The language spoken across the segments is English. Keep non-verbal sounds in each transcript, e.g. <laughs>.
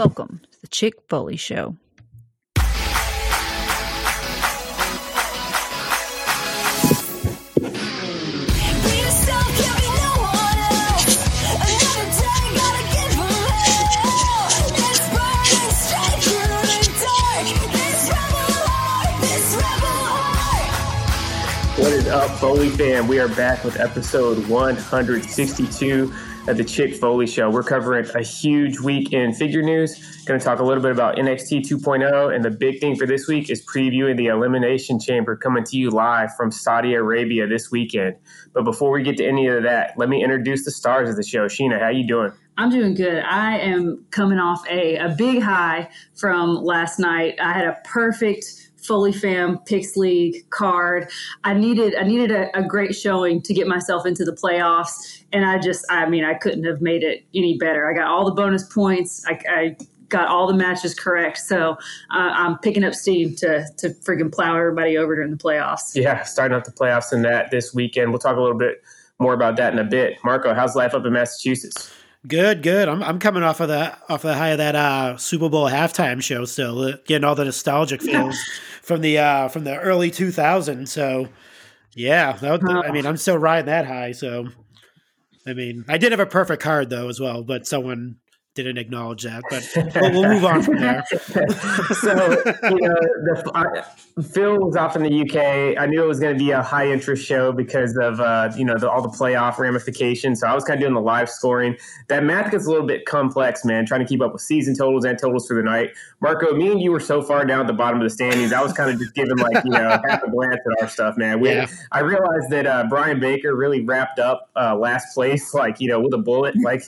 Welcome to the Chick Foley Show. What is up, Foley fam? We are back with episode 162 of the Chick Foley Show. We're covering a huge week in figure news. Going to talk a little bit about NXT 2.0, and the big thing for this week is previewing the Elimination Chamber coming to you live from Saudi Arabia this weekend. But before we get to any of that, let me introduce the stars of the show. Sheena, how you doing? I'm doing good. I am coming off a, a big high from last night. I had a perfect Foley Fam Picks League card. I needed I needed a, a, great showing to get myself into the playoffs, and I just I mean I couldn't have made it any better. I got all the bonus points. I, I got all the matches correct, so uh, I'm picking up steam to to freaking plow everybody over during the playoffs. Yeah, starting off the playoffs in that this weekend. We'll talk a little bit more about that in a bit. Marco, how's life up in Massachusetts? Good, good. I'm I'm coming off of that off the high of that uh, Super Bowl halftime show still, uh, getting all the nostalgic feels from the uh, from the early 2000s. So, yeah, that, I mean, I'm still riding that high. So, I mean, I did have a perfect card though as well, but someone didn't acknowledge that, but <laughs> we'll, we'll move on from there. <laughs> so, you know, the, uh, Phil was off in the UK. I knew it was going to be a high interest show because of, uh, you know, the, all the playoff ramifications. So I was kind of doing the live scoring. That math gets a little bit complex, man, trying to keep up with season totals and totals for the night. Marco, me and you were so far down at the bottom of the standings. I was kind of just giving, like, you know, <laughs> half a glance at our stuff, man. We, yeah. I realized that uh, Brian Baker really wrapped up uh, last place, like, you know, with a bullet. Like,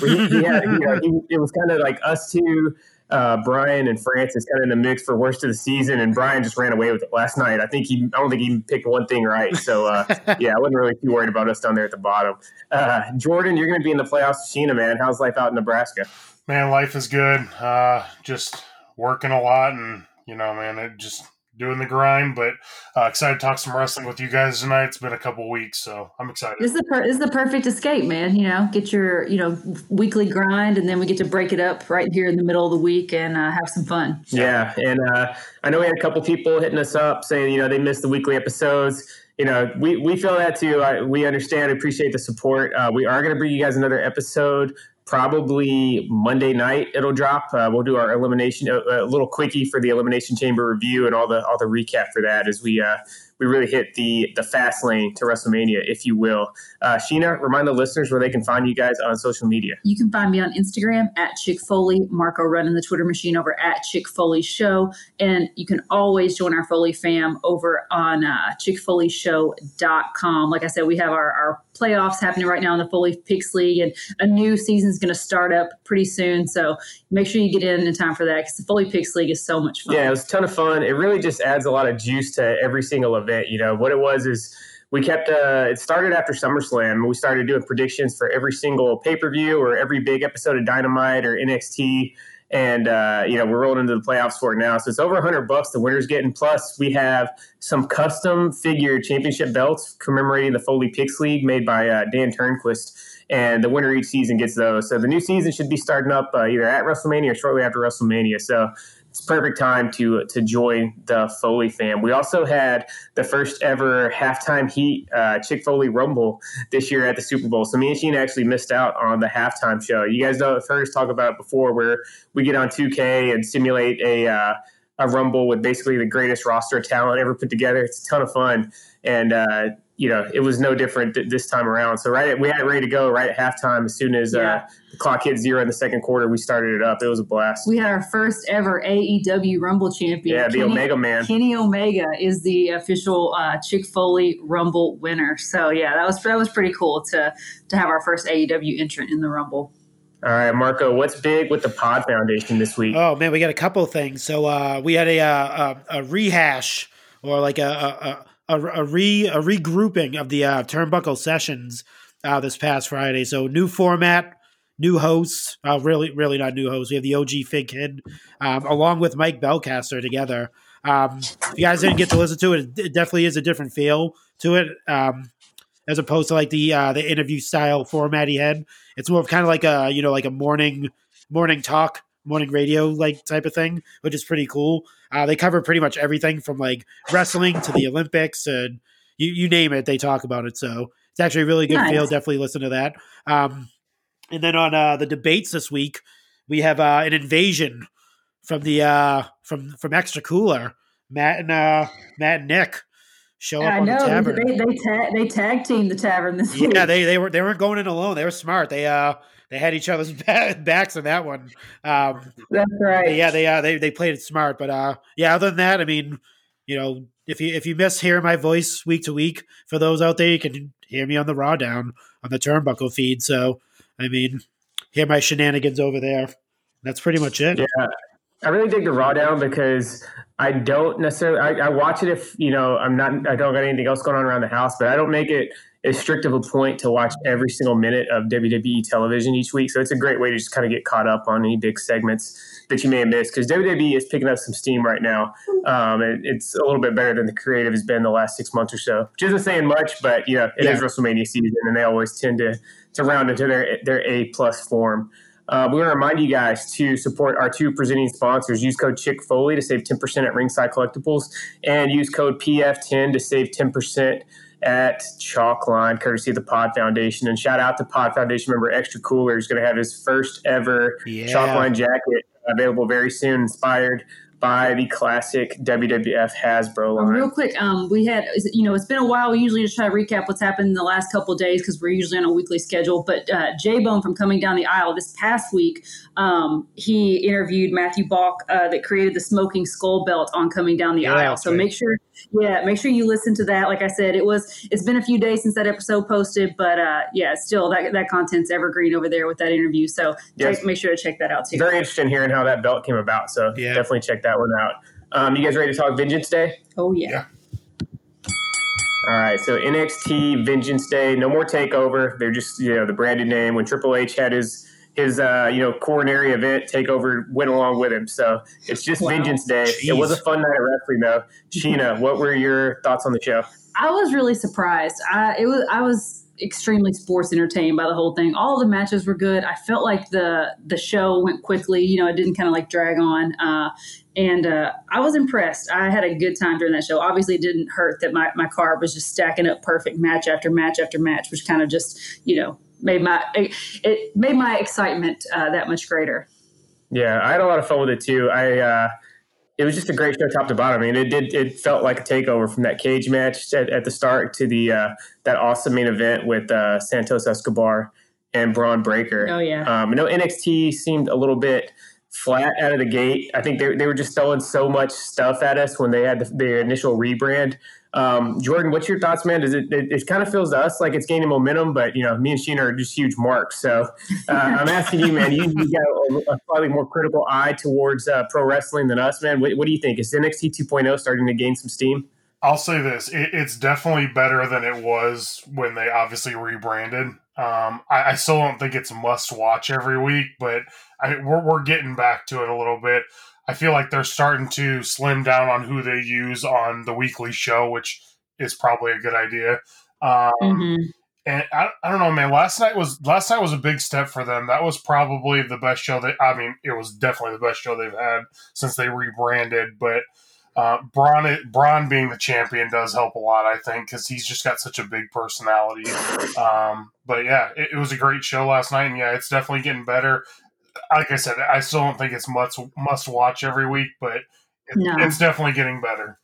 he, he had, you know, he, it was kind of like us two, uh, Brian and Francis, kind of in the mix for worst of the season, and Brian just ran away with it last night. I think he, I don't think he picked one thing right. So uh, <laughs> yeah, I wasn't really too worried about us down there at the bottom. Uh, Jordan, you're going to be in the playoffs, Sheena, man. How's life out in Nebraska? Man, life is good. Uh, just working a lot, and you know, man, it just doing the grind, but uh, excited to talk some wrestling with you guys tonight. It's been a couple weeks, so I'm excited. This is the per- this is the perfect escape, man. You know, get your you know weekly grind, and then we get to break it up right here in the middle of the week and uh, have some fun. Yeah, and uh, I know we had a couple people hitting us up saying you know they missed the weekly episodes. You know, we, we feel that too. I, we understand, appreciate the support. Uh, we are going to bring you guys another episode probably Monday night it'll drop. Uh, we'll do our elimination a, a, little quickie for the elimination chamber review and all the all the recap for that as we uh, we really hit the the fast lane to WrestleMania, if you will. Uh, Sheena, remind the listeners where they can find you guys on social media. You can find me on Instagram at Chick Foley, Marco running the Twitter machine over at Chick Foley Show, and you can always join our Foley fam over on uh, chickfoleyshow.com. Like I said, we have our, our playoffs happening right now in the Foley Picks League, and a new season is going to start up pretty soon. So make sure you get in in time for that because the Foley Picks League is so much fun. Yeah, it was a ton of fun. It really just adds a lot of juice to every single event event. You know, what it was is we kept uh, it started after SummerSlam. We started doing predictions for every single pay per view or every big episode of Dynamite or NXT. And uh, you know we're rolling into the playoffs for it now, so it's over hundred bucks. The winner's getting. Plus, we have some custom figure championship belts commemorating the Foley Picks League made by uh, Dan Turnquist and the winner each season gets those. So the new season should be starting up uh, either at WrestleMania or shortly after WrestleMania. So it's perfect time to to join the Foley fam. We also had the first ever halftime heat uh, Chick Foley Rumble this year at the Super Bowl. So me and Sheen actually missed out on the halftime show. You guys know, us talk about it before, where we get on 2K and simulate a uh, a Rumble with basically the greatest roster of talent ever put together. It's a ton of fun, and uh, you know, it was no different th- this time around. So right, we had it ready to go right at halftime. As soon as uh, yeah. uh, the clock hit zero in the second quarter, we started it up. It was a blast. We had our first ever AEW Rumble champion. Yeah, the Kenny, Omega Man. Kenny Omega is the official uh, Chick Foley Rumble winner. So yeah, that was that was pretty cool to to have our first AEW entrant in the Rumble. All right, Marco, what's big with the Pod Foundation this week? Oh man, we got a couple of things. So uh, we had a, uh, a, a rehash or like a, a a, a re a regrouping of the uh, turnbuckle sessions uh, this past Friday. So new format, new hosts. Uh, really, really not new hosts. We have the OG Fig Kid um, along with Mike Belcaster together. Um, if you guys didn't get to listen to it, it definitely is a different feel to it. Um, as opposed to like the uh, the interview style format he had, it's more of kind of like a you know like a morning morning talk morning radio like type of thing, which is pretty cool. Uh, they cover pretty much everything from like wrestling to the Olympics and you, you name it, they talk about it. So it's actually a really good Nice. feel. Definitely listen to that. Um, and then on uh, the debates this week, we have uh, an invasion from the uh, from from extra cooler. Matt and uh, Matt and Nick show up I on the know tavern. they they tag they tag team the tavern this week. Yeah, they they were they weren't going in alone. They were smart. They uh they had each other's <laughs> backs in that one. Um, That's right. yeah, they uh they they played it smart. But uh yeah, other than that, I mean, you know, if you if you miss hearing my voice week to week, for those out there, you can hear me on the raw down on the turnbuckle feed. So I mean, hear my shenanigans over there. That's pretty much it. Yeah. I really dig the raw down because I don't necessarily I, I watch it if you know I'm not I don't got anything else going on around the house, but I don't make it as strict of a point to watch every single minute of WWE television each week. So it's a great way to just kind of get caught up on any big segments that you may have missed because WWE is picking up some steam right now. Um, and it's a little bit better than the creative has been the last six months or so, which isn't saying much, but you know it is Yeah. WrestleMania season, and they always tend to to round into their their A plus form. Uh, we want to remind you guys to support our two presenting sponsors. Use code Chick Foley to save 10% at Ringside Collectibles and use code PF10 to save 10% at Chalkline, courtesy of the Pod Foundation. And shout out to Pod Foundation member Extra Cooler, who's going to have his first ever Yeah. Chalkline jacket available very soon, inspired by the classic WWF Hasbro line. real quick, um, we had you know it's been a while. We usually just try to recap what's happened in the last couple of days because we're usually on a weekly schedule. But uh, J Bone from Coming Down the Aisle this past week, um, he interviewed Matthew Balk uh, that created the Smoking Skull Belt on Coming Down the Yeah, Aisle. So right. make sure, yeah, make sure you listen to that. Like I said, it was it's been a few days since that episode posted, but uh, yeah, still that that content's evergreen over there with that interview. So Yes. take, make sure to check that out too. Very interesting hearing how that belt came about. So Yeah. definitely check that one out. Um, you guys ready to talk Vengeance Day? oh yeah. Yeah. All right, so NXT Vengeance Day, no more Takeover. They're just you know the branded name. When Triple H had his his uh, you know coronary event, Takeover went along with him. So it's just Wow. Vengeance Day. It was a fun night of wrestling though. Sheena, <laughs> what were your thoughts on the show? I was really surprised. I it was I was extremely sports entertained by the whole thing. All the matches were good. I felt like the the show went quickly. You know, it didn't kind of like drag on. Uh, and uh, I was impressed. I had a good time during that show. Obviously, it didn't hurt that my my card was just stacking up perfect match after match after match, which kind of just you know made my it, it made my excitement uh, that much greater. Yeah, I had a lot of fun with it too. I uh, it was just a great show, top to bottom. I mean, it did it felt like a takeover from that cage match at, at the start to the uh, that awesome main event with uh, Santos Escobar and Bron Breakker. Oh yeah. Um, I know NXT seemed a little bit flat out of the gate. I think they, they were just throwing so much stuff at us when they had the, the initial rebrand. Um, Jordan, what's your thoughts, man? Does it, it, it kind of feels to us like it's gaining momentum, but you know, me and Sheena are just huge marks. So uh, <laughs> I'm asking you, man, you, you got a, a slightly more critical eye towards uh, pro wrestling than us, man. What, what do you think? Is NXT 2.0 starting to gain some steam? I'll say this: it, it's definitely better than it was when they obviously rebranded. Um, I, I still don't think it's must watch every week, but I, we're we're getting back to it a little bit. I feel like they're starting to slim down on who they use on the weekly show, which is probably a good idea. Um, Mhm. and I, I don't know, man. Last night was last night was a big step for them. That was probably the best show that I mean, it was definitely the best show they've had since they rebranded. But uh, Bron, Bron being the champion does help a lot, I think, because he's just got such a big personality. Um, but yeah, it, it was a great show last night, and yeah, it's definitely getting better. Like I said, I still don't think it's must must watch every week, but it, No. it's definitely getting better.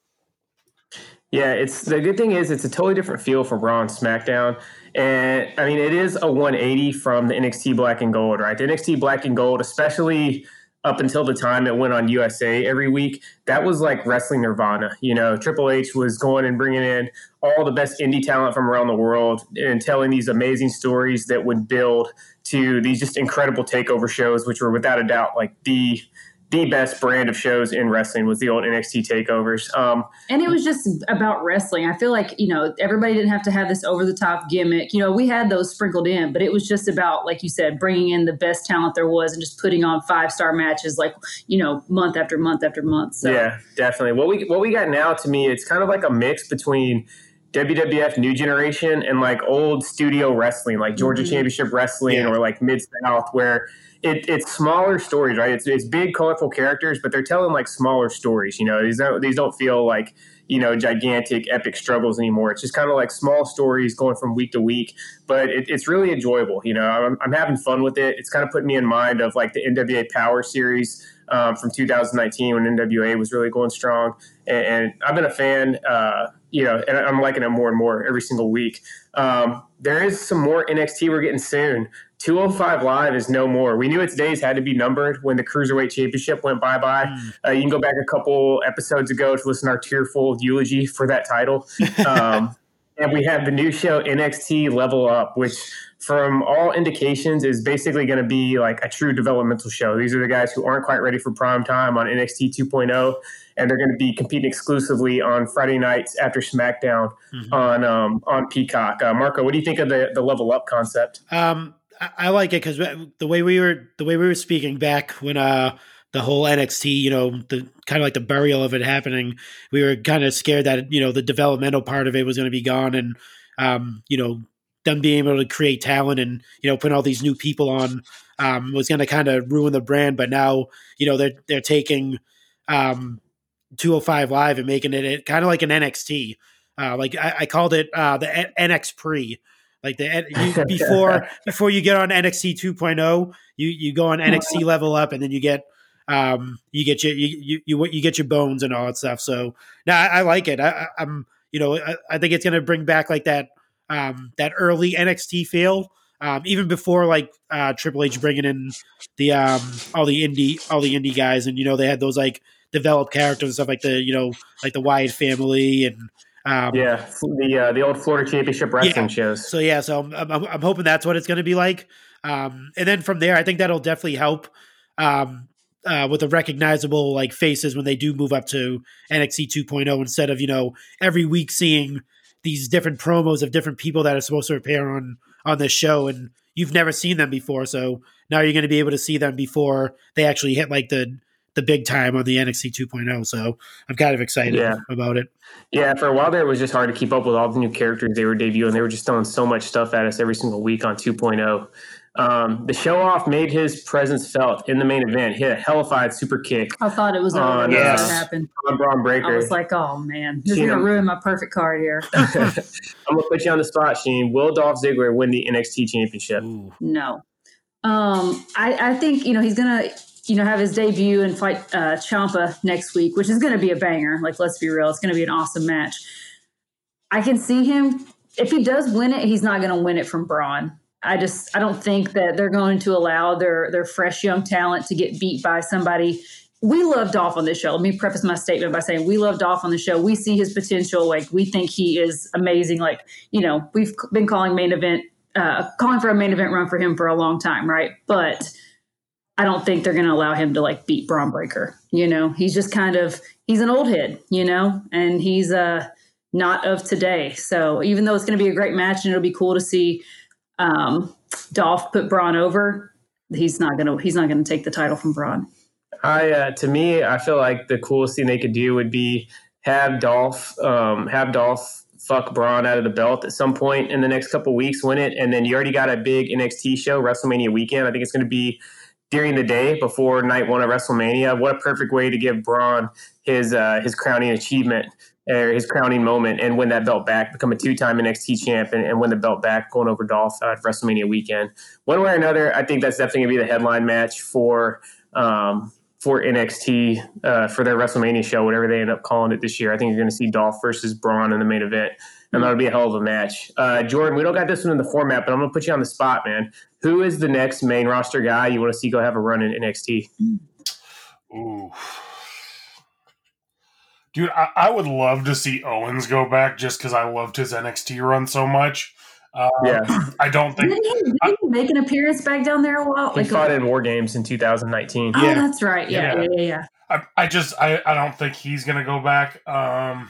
Yeah, it's the good thing is it's a totally different feel for Raw and SmackDown. And I mean, it is a 180 from the NXT Black and Gold, right? The NXT Black and Gold, especially up until the time it went on USA every week, that was like wrestling nirvana. You know, Triple H was going and bringing in all the best indie talent from around the world and telling these amazing stories that would build to these just incredible takeover shows, which were without a doubt like the the best brand of shows in wrestling was the old NXT takeovers. Um, And it was just about wrestling. I feel like, you know, everybody didn't have to have this over the top gimmick. You know, we had those sprinkled in, but it was just about, like you said, bringing in the best talent there was and just putting on five star matches, like, you know, month after month after month. So, Yeah, definitely. What we what we got now to me, it's kind of like a mix between WWF New Generation and like old studio wrestling, like Georgia Mhm. Championship Wrestling Yeah. or like Mid South, where it, it's smaller stories, right? It's, it's big, colorful characters, but they're telling like smaller stories. You know, these don't these don't feel like you know gigantic, epic struggles anymore. It's just kind of like small stories going from week to week, but it, it's really enjoyable. You know, I'm, I'm having fun with it. It's kind of putting me in mind of like the NWA Power series um, from 2019 when NWA was really going strong, and, and I've been a fan. Uh, you know, and I'm liking it more and more every single week. Um, there is some more NXT we're getting soon. 205 Live is no more. We knew its days had to be numbered when the Cruiserweight Championship went bye bye. Mm. Uh, you can go back a couple episodes ago to listen to our tearful eulogy for that title. <laughs> Um, and we have the new show NXT Level Up, which from all indications is basically going to be like a true developmental show. These are the guys who aren't quite ready for prime time on NXT 2.0 and they're going to be competing exclusively on Friday nights after SmackDown mm-hmm. on um, on Peacock. Uh, Marco, what do you think of the the level up concept? Um, I, I, like it because the way we were the way we were speaking back when uh the whole NXT, you know, the kind of like the burial of it happening, we were kind of scared that you know the developmental part of it was going to be gone, and um, you know, them being able to create talent and you know putting all these new people on um, was going to kind of ruin the brand. But now, you know, they're they're taking um, 205 Live and making it, it kind of like an NXT. Uh, like I, I, called it uh, the NX pre. Like the you, <laughs> before before you get on NXT 2.0, you you go on NXT level up, and then you get um you get your you you you, you get your bones and all that stuff. So now I, I like it. I, am you know I, I think it's gonna bring back like that um that early NXT feel. Um, even before like uh, Triple H bringing in the um, all the indie all the indie guys, and you know they had those like develop characters and stuff like the you know like the Wyatt family and um, yeah the uh, the old Florida Championship wrestling yeah. shows. So yeah, so I'm, I'm, I'm hoping that's what it's going to be like. Um, and then from there, I think that'll definitely help um, uh, with the recognizable like faces when they do move up to NXT 2.0 instead of you know every week seeing these different promos of different people that are supposed to appear on on this show and you've never seen them before so now you're going to be able to see them before they actually hit like the the big time on the NXT 2.0. So I'm kind of excited yeah. about it. Yeah, for a while there, it was just hard to keep up with all the new characters they were debuting. They were just throwing so much stuff at us every single week on 2.0. Um, the show off made his presence felt in the main event. Hit a hellified super kick. I thought it was on, yes. Uh, happen. On Bron Breakker. I was like, oh man, this is gonna ruin my perfect card here. <laughs> I'm gonna put you on the spot, Sheen. Will Dolph Ziggler win the NXT Championship? Ooh. No. Um, I, I think you know he's gonna you know, have his debut and fight uh, Ciampa next week, which is going to be a banger. Like, let's be real, it's going to be an awesome match. I can see him if he does win it, he's not going to win it from Bron. I just I don't think that they're going to allow their their fresh young talent to get beat by somebody. We loved Dolph on this show. Let me preface my statement by saying we loved Dolph on the show. We see his potential. Like we think he is amazing. Like you know we've been calling main event, uh, calling for a main event run for him for a long time, right? But I don't think they're going to allow him to like beat Bron Breakker. You know, he's just kind of he's an old head, you know, and he's uh not of today. So even though it's going to be a great match and it'll be cool to see um, Dolph put Bron over, he's not going to he's not going to take the title from Bron. I uh, to me, I feel like the coolest thing they could do would be have Dolph um, have Dolph fuck Bron out of the belt at some point in the next couple weeks, win it, and then you already got a big NXT show WrestleMania weekend. I think it's going to be during the day before night one of WrestleMania. What a perfect way to give Bron his uh, his crowning achievement or his crowning moment and win that belt back, become a two time NXT champ and, and, win the belt back going over Dolph at WrestleMania weekend. One way or another, I think that's definitely going to be the headline match for. Um, for NXT uh, for their WrestleMania show, whatever they end up calling it this year. I think you're going to see Dolph versus Bron in the main event, and that'll be a hell of a match. Uh, Jordan, we don't got this one in the format, but I'm going to put you on the spot, man. Who is the next main roster guy you want to see go have a run in NXT? Ooh. Dude, I, I would love to see Owens go back just because I loved his NXT run so much. Um, yeah, I don't think. Did he, did he make an appearance back down there a while? He like fought in War Games in 2019. Oh, yeah. that's right. Yeah, yeah, yeah. yeah, I, I just, I, I don't think he's going to go back. Um,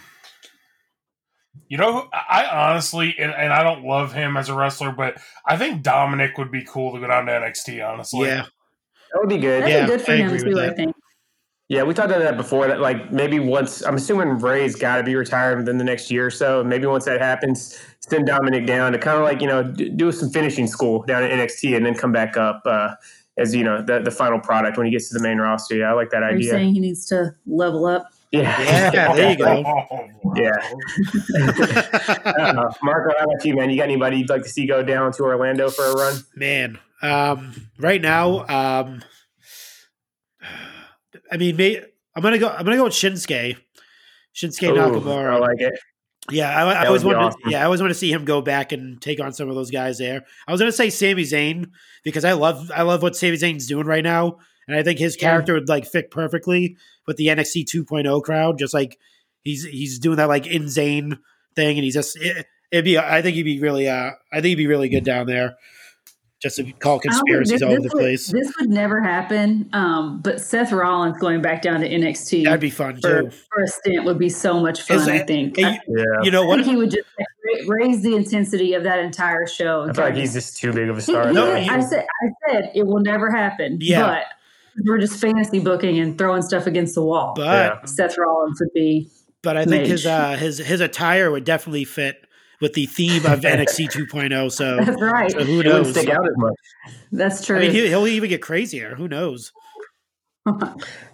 you know, I honestly, and, and, I don't love him as a wrestler, but I think Dominic would be cool to go down to NXT. Honestly, yeah, that would be good. That'd yeah, be good for I him too. I think. Yeah, we talked about that before. That like maybe once I'm assuming Ray's got to be retired within the next year or so. Maybe once that happens, send Dominic down to kind of like you know do some finishing school down at NXT and then come back up uh, as you know the, the final product when he gets to the main roster. Yeah, I like that Are you idea. saying he needs to level up? Yeah, Yeah, there you go. Oh, <laughs> Yeah. uh, Marco, how about you, man? You got anybody you'd like to see go down to Orlando for a run? Man, um, right now, um, I mean, may, I'm gonna go. I'm gonna go with Shinsuke. Shinsuke Ooh, Nakamura. I like it. Yeah, I, I always would be want. awesome. Yeah, I always want to see him go back and take on some of those guys there. I was gonna say Sami Zayn because I love I love what Sami Zayn's doing right now, and I think his Yeah. character would like fit perfectly with the NXT 2.0 crowd. Just like he's he's doing that like in Zayn thing, and he's just it, it'd be. I think he'd be really. Uh, I think he'd be really good down there. Just to call I don't conspiracies this- all over the would- place. This would never happen. Um, but Seth Rollins going back down to NXT That'd be fun for, too. for a stint would be so much fun. Is I think. and I, Yeah. you know I what? think he would just like, raise the intensity of that entire show. I feel like he's just too big of a star. He- No, he- he- I said, I said it will never happen. Yeah. but we're just fantasy booking and throwing stuff against the wall. But Yeah. Seth Rollins would be. but I think his uh, his his attire would definitely fit with the theme of <laughs> NXT 2.0. So, That's right. so who It knows? stick out as much. That's true. I mean, he, he'll even get crazier. Who knows? <laughs>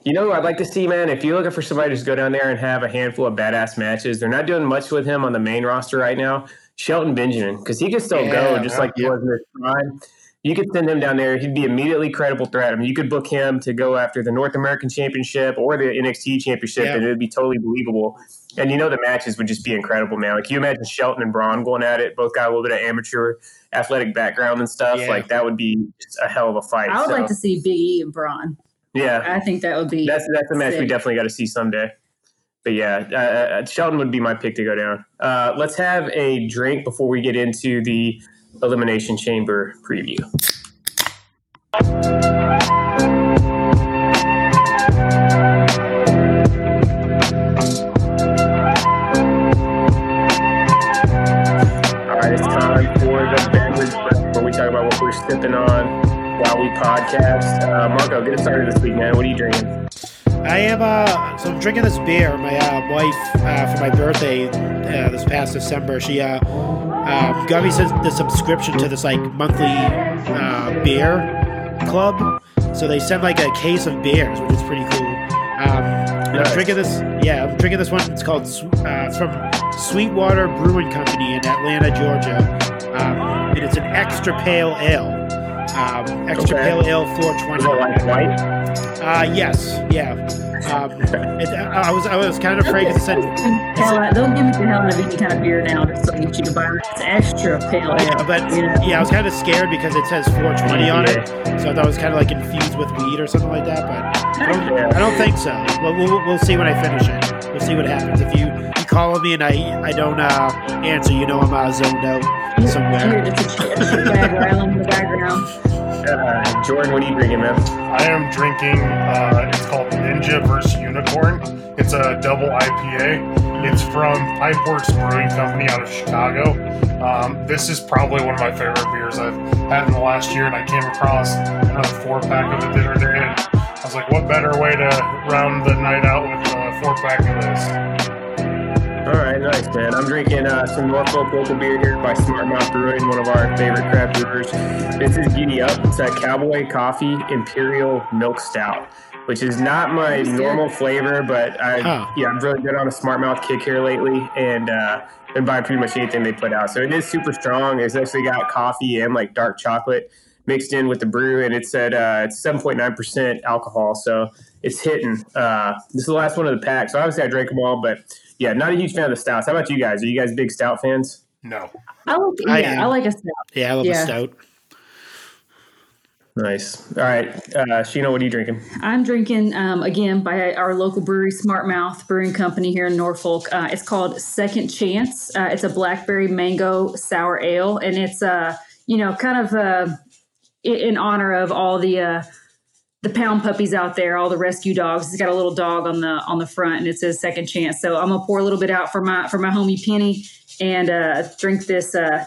You know, who I'd like to see, man. If you're looking for somebody to just go down there and have a handful of badass matches, they're not doing much with him on the main roster right now. Shelton Benjamin, because he could still go just yeah, like he was in his prime. You could send him down there; he'd be immediately credible threat. I mean, you could book him to go after the North American Championship or the NXT Championship, Yeah. and it'd be totally believable. And you know, the matches would just be incredible, man. Like you imagine Shelton and Bron going at it; both got a little bit of amateur athletic background and stuff. Yeah. Like that would be just a hell of a fight. I would So, like to see Big E and Bron. yeah, I think that would be. that's that's a match we definitely got to see someday. But yeah, uh, uh, Shelton would be my pick to go down. Uh, let's have a drink before we get into the elimination chamber preview. All right, it's time for the where we talk about what we're sipping on while we podcast. Uh, Marco, get us started this week, man. What are you drinking? I am uh, so I'm drinking this beer. My uh, wife uh, for my birthday uh, this past December, she uh, um, got me the subscription to this like monthly uh, beer club. So they send like a case of beers, which is pretty cool. Um, Nice. I'm drinking this. Yeah, I'm drinking this one. It's called. Uh, it's from Sweetwater Brewing Company in Atlanta, Georgia, um, and it's an extra pale ale. Um, extra Okay. pale ale Is 420. it like white? Uh, yes, yeah. Um, it, I was I was kind of afraid because it said, Hell, they'll give me the hell out of any kind of beer now just to get you can buy it. It's extra pale ale. yeah, but you know? yeah, I was kind of scared because it says 420 on it, so I thought it was kind of like infused with weed or something like that. But I don't, I don't think so. Well, we'll we'll see when I finish it. We'll see what happens. If you you call me and I I don't uh, answer, you know I'm uh, zoned out Here, somewhere. a bag rattling in the background. Uh, Jordan, what are you drinking, man? I am drinking. Uh, it's called Ninja versus Unicorn. It's a double IPA. It's from Pipeworks Brewing Company out of Chicago. Um, this is probably one of my favorite beers I've had in the last year, and I came across another four pack of it the other day. And I was like, what better way to round the night out with a four pack of this? All right, nice, man. I'm drinking uh, some Norfolk local beer here by Smart Mouth Brewing, one of our favorite craft brewers. This is Giddy Up. It's a Cowboy Coffee Imperial Milk Stout, which is not my normal flavor, but I, Huh. yeah, I'm really good on a Smart Mouth kick here lately, and uh, been buying pretty much anything they put out. So it is super strong. It's actually got coffee and like dark chocolate mixed in with the brew, and it said uh, it's 7.9% alcohol, so it's hitting. Uh, this is the last one of the pack, so obviously I drank them all, but yeah, not a huge fan of the stouts. How about you guys? Are you guys big stout fans? No. I like, I yeah, am. I, like a stout. Yeah, I love a stout. Nice. All right, uh, Sheena, what are you drinking? I'm drinking um, again by our local brewery, Smart Mouth Brewing Company here in Norfolk. Uh, it's called Second Chance. Uh, it's a blackberry mango sour ale, and it's uh, you know kind of uh, i- in honor of all the uh, the pound puppies out there, all the rescue dogs. It's got a little dog on the on the front, and it says Second Chance. So I'm gonna pour a little bit out for my for my homie Penny and uh, drink this uh,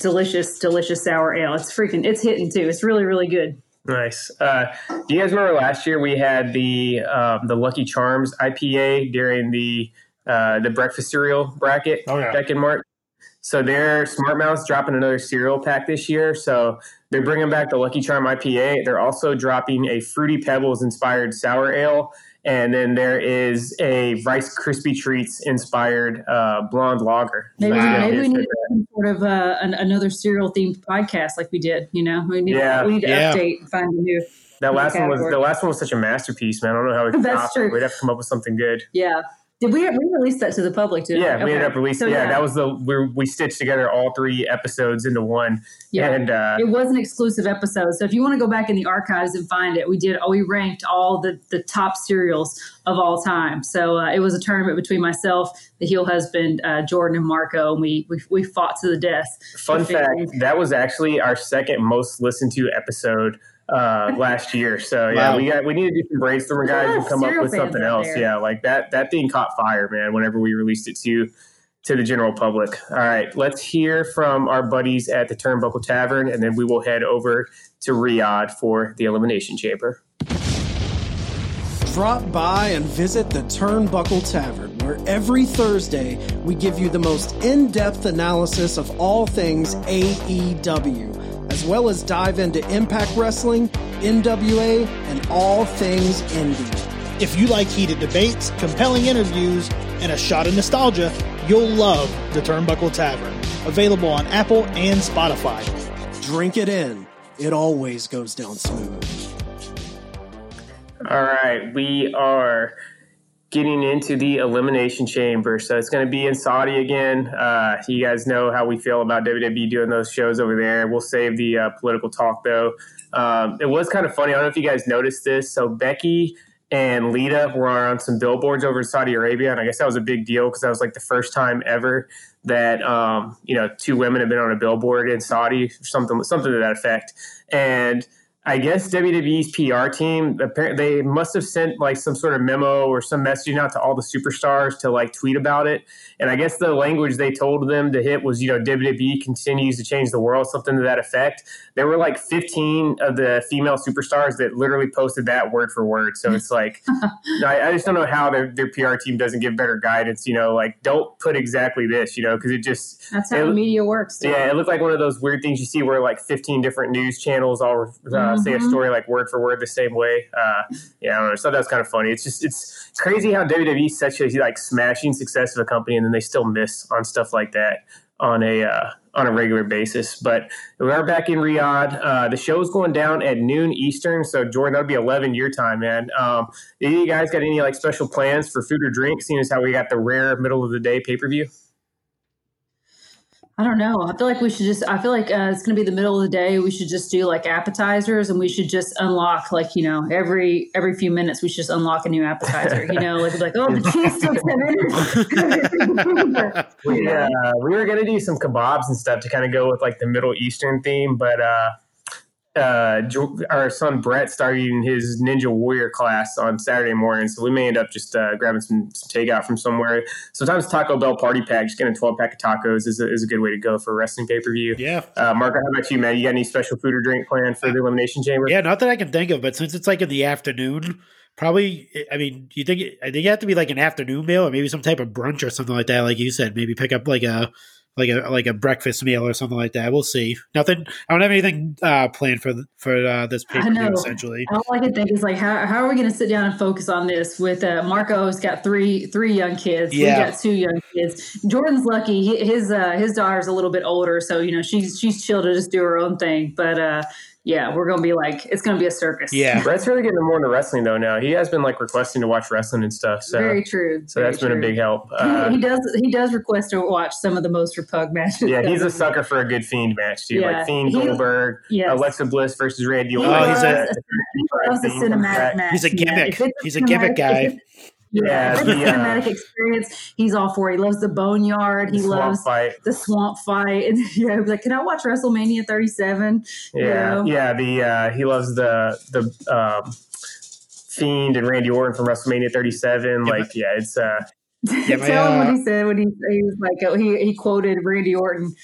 delicious delicious sour ale. It's freaking it's hitting too. It's really really good. Nice. Uh, do you guys remember last year we had the um, the Lucky Charms IPA during the uh, the breakfast cereal bracket Oh, yeah. back in March? So they're Smart Mouth's dropping another cereal pack this year. So they're bringing back the Lucky Charm IPA. They're also dropping a Fruity Pebbles inspired sour ale. And then there is a Rice Krispie Treats inspired uh, blonde lager. Maybe, Wow. maybe we need some sort of uh, an, another cereal themed podcast like we did. You know, we need, Yeah. we need to Yeah. update and find a new. That last one was category. the last one was such a masterpiece, man. I don't know how we <laughs> could That's top it. true. We'd have to come up with something good. Yeah. Did we we release that to the public too? Yeah, we ended up releasing. So, yeah, that was the we, we stitched together all three episodes into one, yeah. and uh, it was an exclusive episode. So if you want to go back in the archives and find it, we did. Oh, we ranked all the the top cereals of all time. So uh, it was a tournament between myself, the heel husband, uh, Jordan, and Marco, and we we, we fought to the death. fun fact that was actually our second most listened to episode uh, last year. So yeah, Wow. we got we need to do some brainstorming, guys, and come up with something else. there. Yeah, like that that thing caught fire, man. Whenever we released it to to the general public. All right, let's hear from our buddies at the Turnbuckle Tavern, and then we will head over to Riyadh for the Elimination Chamber. Drop by and visit the Turnbuckle Tavern, where every Thursday we give you the most in depth analysis of all things AEW, as well as dive into Impact Wrestling, NWA, and all things indie. If you like heated debates, compelling interviews, and a shot of nostalgia, you'll love the Turnbuckle Tavern. Available on Apple and Spotify. Drink it in, it always goes down smooth. All right, we are getting into the elimination chamber. So it's going to be in Saudi again. Uh, you guys know how we feel about WWE doing those shows over there. We'll save the uh, political talk though. Um, it was kind of funny. I don't know if you guys noticed this. So Becky and Lita were on some billboards over in Saudi Arabia, and I guess that was a big deal because that was like the first time ever that um, you know two women have been on a billboard in Saudi, or something something to that effect. And I guess WWE's PR team apparently they must have sent like some sort of memo or some messaging out to all the superstars to like tweet about it. And I guess the language they told them to hit was, you know, WWE continues to change the world, something to that effect. There were like 15 of the female superstars that literally posted that word for word. So it's like, <laughs> I, I just don't know how their, their PR team doesn't give better guidance. You know, like don't put exactly this, you know, because it just That's how It- the media works. too. yeah, it looked like one of those weird things you see where like 15 different news channels all uh, say a Mhm. story like word for word the same way. Uh, yeah, I don't know. So that's kind of funny. It's just it's crazy how WWE such a like smashing success of a company, and then they still miss on stuff like that on a uh, on a regular basis. But we are back in Riyadh. Uh, the is going down at noon Eastern, so Jordan, that'll be 11 your time, man. Um, you guys got any like special plans for food or drink? Seeing as how we got the rare middle of the day pay per view. I don't know. I feel like we should just. I feel like uh, it's going to be the middle of the day. We should just do like appetizers, and we should just unlock like you know every every few minutes we should just unlock a new appetizer. You know, like like oh the cheese sticks have entered. We, uh, we were gonna do some kebabs and stuff to kind of go with like the Middle Eastern theme, but uh, uh, our son Brett starting his Ninja Warrior class on Saturday morning, so we may end up just uh, grabbing some, some takeout from somewhere. Sometimes Taco Bell party pack, just getting a twelve pack of tacos is a, is a good way to go for a wrestling pay per view. Yeah. Uh, Marco, how about you, man? You got any special food or drink planned for the Elimination Chamber? Yeah, not that I can think of, but since it's like in the afternoon, probably. I mean, you think? I think it have to be like an afternoon meal, or maybe some type of brunch or something like that. Like you said, maybe pick up like a like a like a breakfast meal or something like that. We'll see. Nothing. I don't have anything uh, planned for for uh, this pay per view. Essentially, All I can think is like, how, how are we going to sit down and focus on this? With uh, Marco's got three three young kids. Yeah. We got two young kids. Jordan's lucky. He, his uh, his daughter's a little bit older, so you know she's she's chill to just do her own thing. But uh, yeah, we're gonna be like, it's gonna be a circus. yeah. Brett's really getting more into wrestling though now. He has been like requesting to watch wrestling and stuff. So very true. so very that's been a big help. He- <laughs> Uh, he does he does request to watch some of the most repug matches. Yeah, he's a <laughs> sucker for a good Fiend match too. Yeah, like Fiend he- Goldberg, Yes. Alexa Bliss versus Randy Orton. Oh, he's a- a, he loves a Fiend cinematic match. He's a gimmick. If it's He's a gimmick cinematic- guy. If it's- Yeah, Yeah, the, a uh, cinematic experience, he's all for it. He loves the boneyard. He loves fight. the swamp fight. And <laughs> yeah, he'd like, can I watch WrestleMania 37? Yeah, know? yeah. The uh, he loves the the um, Fiend and Randy Orton from WrestleMania 37. Yeah, like, yeah, it's uh, Yeah, <laughs> my, Tell him uh, what he said when he, he was like, oh, he, he quoted Randy Orton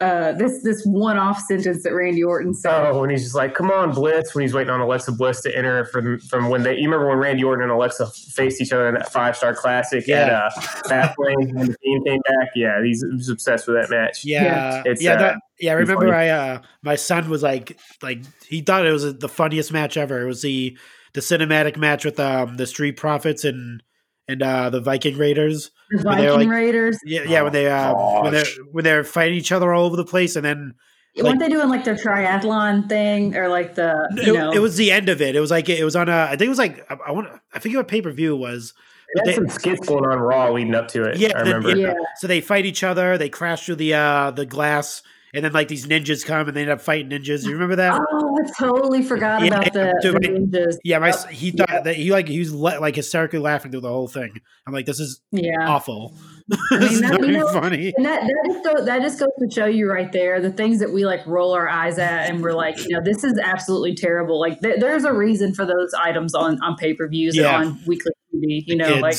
uh, this this one off sentence that Randy Orton said. Oh, when he's just like, "Come on, Bliss!" When he's waiting on Alexa Bliss to enter from from when they. You remember when Randy Orton and Alexa faced each other in that five star classic Yeah. at uh, Fastlane when the team came back? Yeah, he's, he was obsessed with that match. Yeah, It's, yeah, uh, that, yeah. I remember, funny. I uh, my son was like, like he thought it was the funniest match ever. It was the the cinematic match with um the Street Profits and and uh the Viking Raiders. The Viking like- Raiders. Yeah, yeah. When they uh, when they gosh. when they're fighting each other all over the place, and then Weren't they doing like their triathlon thing or like the you it, know? it was the end of it. It was like it was on a. I think it was like I, I want. I forget what pay per view was. They They- had some skits going on Raw leading up to it. Yeah, I then- remember. yeah. So they fight each other. They crash through the uh the glass, and then like these ninjas come and they end up fighting ninjas. You remember that? Oh, I totally forgot Yeah, about the, dude, the ninjas. Yeah, my Yep. he thought that he like he was le- like hysterically laughing through the whole thing. I'm like, this is Yeah. awful. <laughs> I mean, that, you know, funny. and that that just, go, that just goes to show you right there the things that we like roll our eyes at, and we're like, you know, this is absolutely terrible. Like, there, there's a reason for those items on on pay per views Yeah. and on weekly TV. You know, Kids. like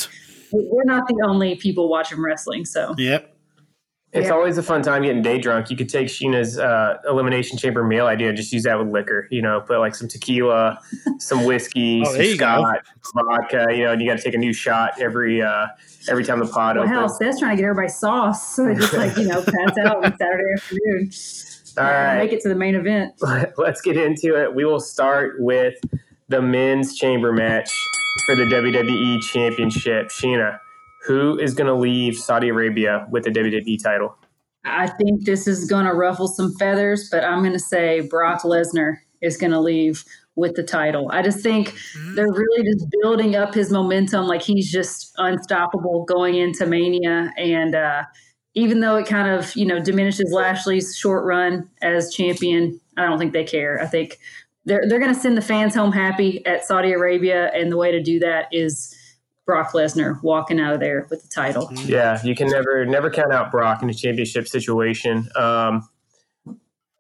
we're not the only people watching wrestling. So Yep. It's Yeah. always a fun time getting day drunk. You could take Sheena's uh, elimination chamber meal idea and just use that with liquor. You know, put like some tequila, some whiskey, Oh, some you go. scotch, vodka. You know, and you got to take a new shot every uh, every time the pod well, hell, opens. Seth's trying to get everybody sauce, <laughs> so they just like you know pass out on Saturday afternoon. All Uh, right. make it to the main event. <laughs> Let's get into it. We will start with the men's chamber match for the WWE Championship. Sheena, who is going to leave Saudi Arabia with the WWE title? I think this is going to ruffle some feathers, but I'm going to say Brock Lesnar is going to leave with the title. I just think they're really just building up his momentum, like he's just unstoppable going into Mania. And uh, even though it kind of you know diminishes Lashley's short run as champion, I don't think they care. I think they're they're going to send the fans home happy at Saudi Arabia, and the way to do that is. Brock Lesnar walking out of there with the title. Yeah, you can never never count out Brock in a championship situation. Um,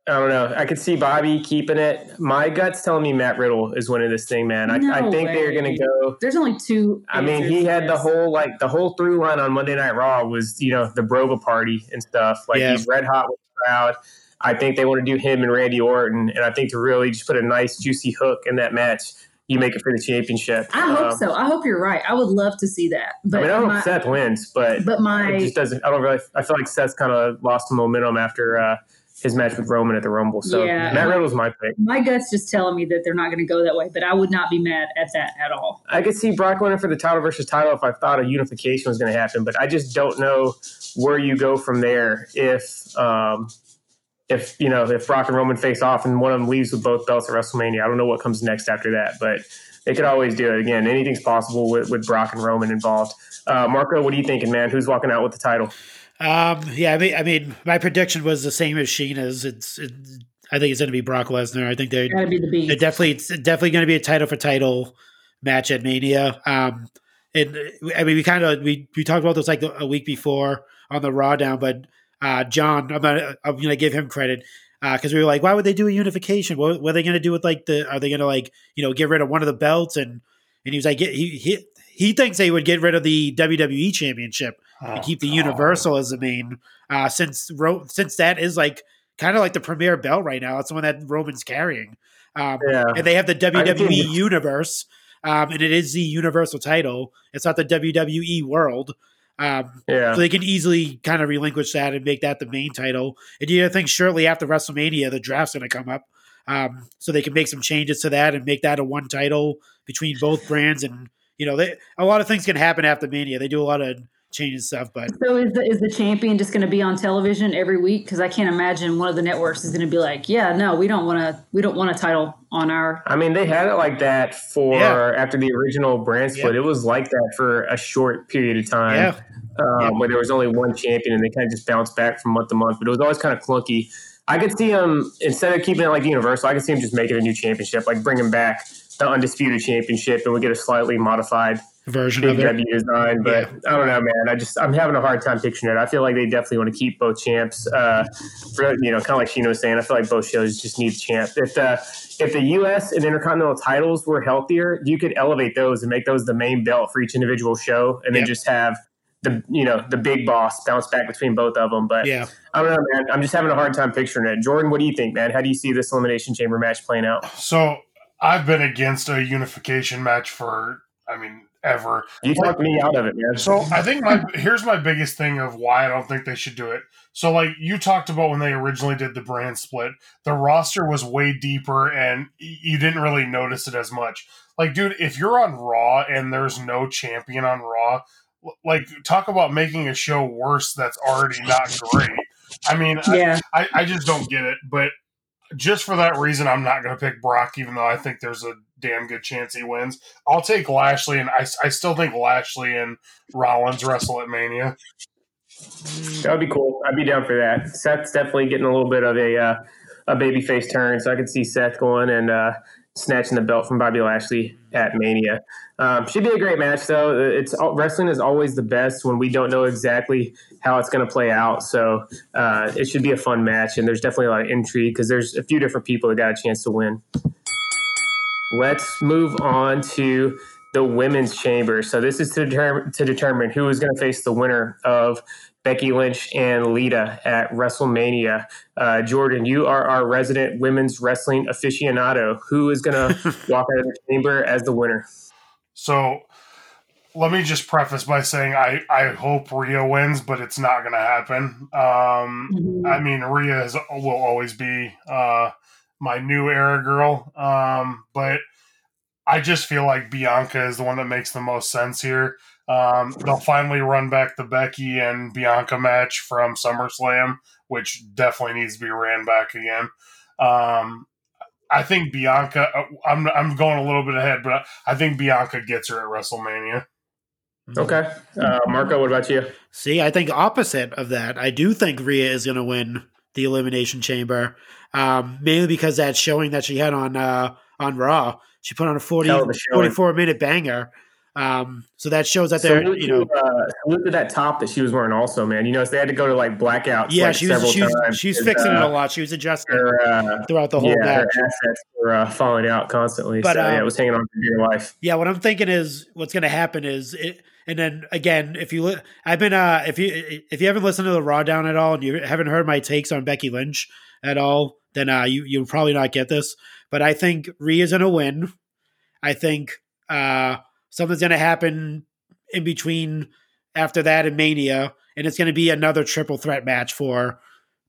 I don't know. I could see Bobby keeping it. My gut's telling me Matt Riddle is winning this thing, man. I, I No think they're going to go. There's only two. I mean, he to had the whole like the whole through line on Monday Night Raw was you know the Broga party and stuff. Like Yeah. he's red hot with the crowd. I think they want to do him and Randy Orton, and I think to really just put a nice juicy hook in that match, you make it for the championship. I hope Um, so. I hope you're right. I would love to see that. But I mean, I hope my, Seth wins, but but it my just doesn't. I don't really. I feel like Seth's kind of lost momentum after uh, his match with Roman at the Rumble. So Yeah. Matt Riddle's my pick. my gut's just telling me that they're not going to go that way. But I would not be mad at that at all. I could see Brock winning for the title versus title if I thought a unification was going to happen, but I just don't know where you go from there if. Um, if you know if Brock and Roman face off and one of them leaves with both belts at WrestleMania, I don't know what comes next after that, but they could always do it again. Anything's possible with, with Brock and Roman involved. Uh, Marco, what are you thinking, man? Who's walking out with the title? Um, yeah, I mean, I mean, my prediction was the same as Sheena's. It's, it, I think it's going to be Brock Lesnar. I think they're, Got to be the they're definitely, it's definitely going to be a title for title match at Mania. Um, and I mean, we kind of we we talked about this like a week before on the Raw down, but uh, John, I'm gonna I'm gonna give him credit because we were like, why would they do a unification? What, what are they going to do with like the? Are they going to like you know get rid of one of the belts? And and he was like, he he he thinks they would get rid of the WWE Championship and keep the Universal as the main. Uh, since Ro- since that is like kind of like the premier belt right now. It's the one that Roman's carrying. Um, Yeah. and they have the WWE Universe, um, and it is the Universal title. It's not the WWE World. Um, Yeah. so they can easily kind of relinquish that and make that the main title. And you know think shortly after WrestleMania, the draft's going to come up, um, so they can make some changes to that and make that a one title between both brands. And you know, they, a lot of things can happen after Mania. They do a lot of changes stuff, but So is the, is the champion just going to be on television every week? Because I can't imagine one of the networks is going to be like, yeah, no, we don't want to. We don't want a title on our. I mean, they had it like that for Yeah. after the original brand split. It was like that for a short period of time. yeah, um, Yeah. where there was only one champion and they kind of just bounced back from month to month. But it was always kind of clunky. I could see him instead of keeping it like Universal, I could see him just making a new championship, like bringing back the undisputed championship, and we get a slightly modified version of it. W design. But I don't know, man. I just I'm having a hard time picturing it. I feel like they definitely want to keep both champs. Uh, for, you know, kind of like Sheena was saying, I feel like both shows just need a champ. If the if the U.S. and Intercontinental titles were healthier, you could elevate those and make those the main belt for each individual show, and then just have the you know the big boss bounce back between both of them. But Yeah. I don't know, man. I'm just having a hard time picturing it. Jordan, what do you think, man? How do you see this elimination chamber match playing out? So I've been against a unification match for, I mean, ever. You talked me out of it, man. So I think my here's my biggest thing of why I don't think they should do it. So like you talked about when they originally did the brand split, the roster was way deeper and you didn't really notice it as much. Like dude, if you're on Raw and there's no champion on Raw, like talk about making a show worse that's already not great. I mean, I- Yeah. I, I just don't get it. But just for that reason, I'm not going to pick Brock, even though I think there's a damn good chance he wins. I'll take Lashley, and I, I still think Lashley and Rollins wrestle at Mania. That would be cool. I'd be down for that. Seth's definitely getting a little bit of a uh, a baby face turn, so I could see Seth going and uh, snatching the belt from Bobby Lashley at Mania. Um, should be a great match, though. It's wrestling is always the best when we don't know exactly how it's going to play out. So uh, it should be a fun match, and there's definitely a lot of intrigue because there's a few different people that got a chance to win. Let's move on to the women's chamber. So this is to determine to determine who is going to face the winner of Becky Lynch and Lita at WrestleMania. Uh, Jordan, you are our resident women's wrestling aficionado. Who is going <laughs> to walk out of the chamber as the winner? So let me just preface by saying I, I hope Rhea wins, but it's not going to happen. Um, Mhm. I mean, Rhea is, will always be uh, my new era girl, um, but I just feel like Bianca is the one that makes the most sense here. Um, they'll finally run back the Becky and Bianca match from SummerSlam, which definitely needs to be ran back again. Um, I think Bianca. uh, I'm I'm going a little bit ahead, but I think Bianca gets her at WrestleMania. Okay. Uh, Marco, what about you? See, I think opposite of that. I do think Rhea is going to win the Elimination Chamber, um, mainly because that showing that she had on uh, on Raw, she put on a 40, Hell of a showing. 44 minute banger. Um, so that shows that they're, Salute you know, to, uh, salute to that top that she was wearing, also, man. You know, they had to go to like blackouts. yeah, like, she was several she's, times she's because, fixing it uh, a lot. She was adjusting Her, uh, throughout the whole yeah, match. her assets were uh, falling out constantly. But, so yeah, um, it was hanging on for dear life. Yeah, what I'm thinking is what's going to happen is it, and then again, if you li- I've been uh if you if you haven't listened to the Raw Down at all and you haven't heard my takes on Becky Lynch at all, then uh you you'll probably not get this. But I think Rhea's going to win. I think uh something's going to happen in between after that and Mania, and it's going to be another triple threat match for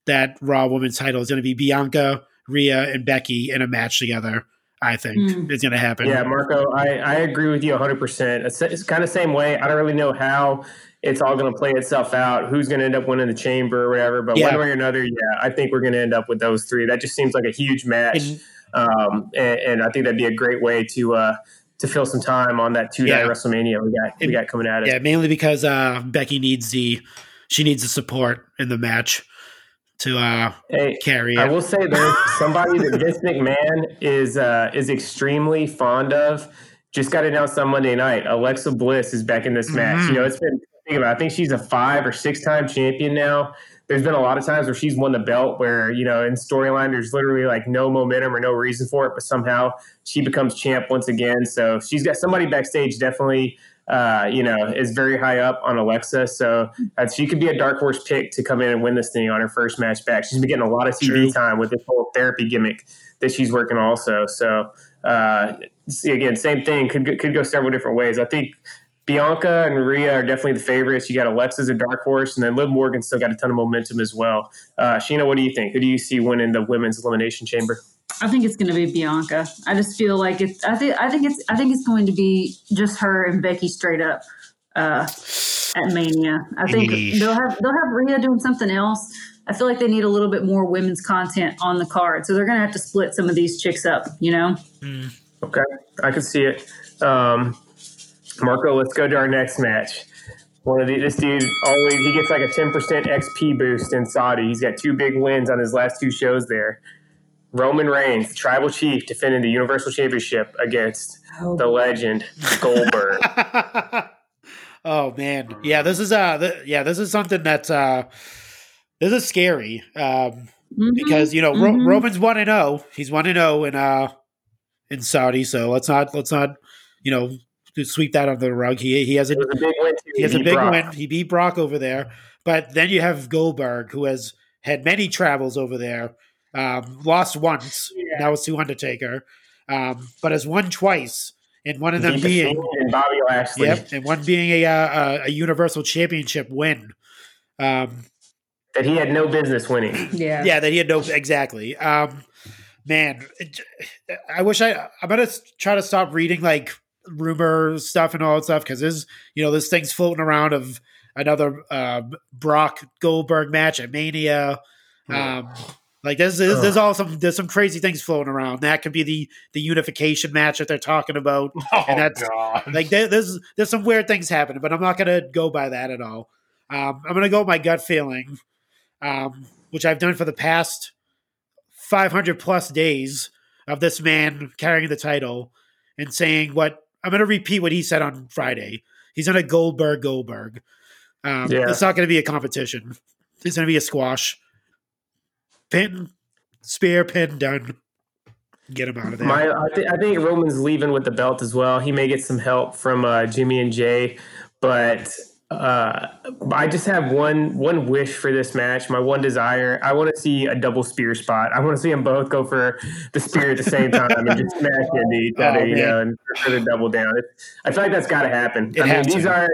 that Raw Women's title. It's going to be Bianca, Rhea, and Becky in a match together. I think Mm. is going to happen. Yeah, Marco, I, I agree with you 100%. It's, it's kind of the same way. I don't really know how it's all going to play itself out, who's going to end up winning the chamber or whatever. But Yeah. one way or another, yeah, I think we're going to end up with those three. That just seems like a huge match. And- um, and, and I think that'd be a great way to uh, to fill some time on that two day Yeah. WrestleMania we got we got coming at it. Yeah, mainly because uh, Becky needs the she needs the support in the match to uh, Hey, carry I will say there's <laughs> somebody that Vince McMahon is uh, is extremely fond of. Just got announced on Monday night. Alexa Bliss is back in this match. Mhm. You know, it's been think about. it, I think she's a five or six time champion now. There's been a lot of times where she's won the belt where you know in storyline there's literally like no momentum or no reason for it, but somehow she becomes champ once again. So she's got somebody backstage definitely. Uh, you know, is very high up on Alexa, so uh, she could be a dark horse pick to come in and win this thing on her first match back. She's been getting a lot of TV True. time with this whole therapy gimmick that she's working also. So uh, see, again, same thing could go- could go several different ways. I think Bianca and Rhea are definitely the favorites. You got Alexa's a dark horse, and then Liv Morgan still got a ton of momentum as well. Uh, Sheena, what do you think? Who do you see winning the women's elimination chamber? I think it's going to be Bianca. I just feel like it's. I think. I think it's. I think it's going to be just her and Becky straight up uh, at Mania. I think Yeesh. they'll have they'll have Rhea doing something else. I feel like they need a little bit more women's content on the card, so they're going to have to split some of these chicks up. You know. Okay, I can see it. Um, Marco, let's go to our next match. One of the, this dude always he gets like a ten percent XP boost in Saudi. He's got two big wins on his last two shows there. Roman Reigns, the Tribal Chief, defending the Universal Championship against the legend Goldberg. <laughs> oh man, yeah, this is uh, th- yeah, this is something that's uh, this is scary um, Mhm. because you know Ro- Mhm. Roman's one and zero. He's one and zero in uh in Saudi, so let's not let's not you know sweep that under the rug. He he has a a big win. Too. he has a big Brock. win. He beat Brock over there, but then you have Goldberg, who has had many travels over there. Um, lost once. Yeah. That was to Undertaker, um, but has won twice, and one of them Beat being and Bobby Lashley. yep, and one being a uh, a, a Universal Championship win. Um, That he had no business winning. <clears throat> Yeah. yeah, that he had no exactly. Um, man, it, I wish I I'm gonna try to stop reading like rumor stuff and all that stuff because there's you know this things floating around of another uh, Brock Goldberg match at Mania. Um, like there's there's, there's all some there's some crazy things floating around. That could be the the unification match that they're talking about. <laughs> Oh And that's- god! Like there, there's there's some weird things happening, but I'm not gonna go by that at all. Um, I'm gonna go with my gut feeling, um, which I've done for the past 500 plus days of this man carrying the title and saying what I'm gonna repeat what he said on Friday. He's gonna Goldberg Goldberg. Um, Yeah. It's not gonna be a competition. It's gonna be a squash. Pin, spear, pin, done. Get him out of there. My, I, th- I think Roman's leaving with the belt as well. He may get some help from uh, Jimmy and Jay, but uh, I just have one one wish for this match. My one desire: I want to see a double spear spot. I want to see them both go for the spear at the same <laughs> time and just smash into each Oh, other, you know, and for the double down. I feel like that's got to happen. It I mean, these to. are.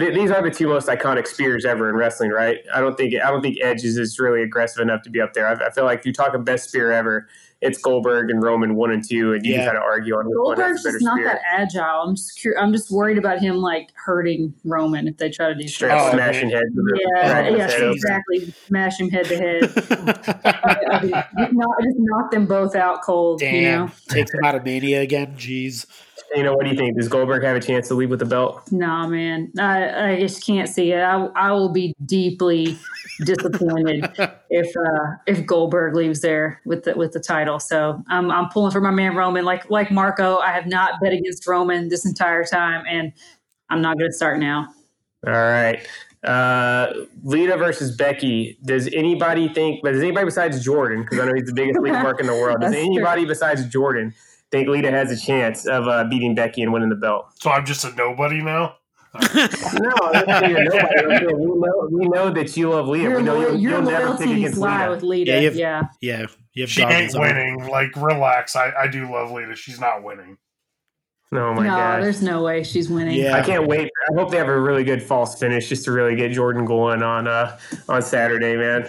Th- These are the two most iconic spears ever in wrestling, right? I don't think I don't think Edge is, is really aggressive enough to be up there. I, I feel like if you talk a best spear ever, it's Goldberg and Roman one and two, and you Yeah. can kind of argue on which one Goldberg's just not spear. that agile. I'm just cur- I'm just worried about him like hurting Roman if they try to do Straight something. up Oh, smashing man. heads. with the Yeah, yeah, potatoes. exactly. Smash him head to head. <laughs> I mean, just, knock, just knock them both out cold. Damn, You know? takes him out of Mania again. Jeez. You know, what do you think? Does Goldberg have a chance to leave with the belt? Nah, man, I, I just can't see it. I, I will be deeply disappointed <laughs> if uh, if Goldberg leaves there with the with the title. So I'm I'm pulling for my man Roman. Like like Marco, I have not bet against Roman this entire time, and I'm not going to start now. All right. Uh, Lita versus Becky. Does anybody think, but does anybody besides Jordan, because I know he's the biggest Lita mark in the world, does <laughs> That's true. anybody besides Jordan think Lita has a chance of uh, beating Becky and winning the belt? So I'm just a nobody now. <laughs> No, I'm not saying nobody. We, know, we know that you love Lita. Your, we know lo- you'll, your you'll never pick loyalties against lie Lita. with Lita. Yeah, Yeah, you've- Yeah, you have She ain't goggles on. winning. Like, relax. I, I do love Lita. She's not winning. Oh my no, gosh. there's no way she's winning. Yeah. I can't wait. I hope they have a really good false finish just to really get Jordan going on uh, on Saturday, man.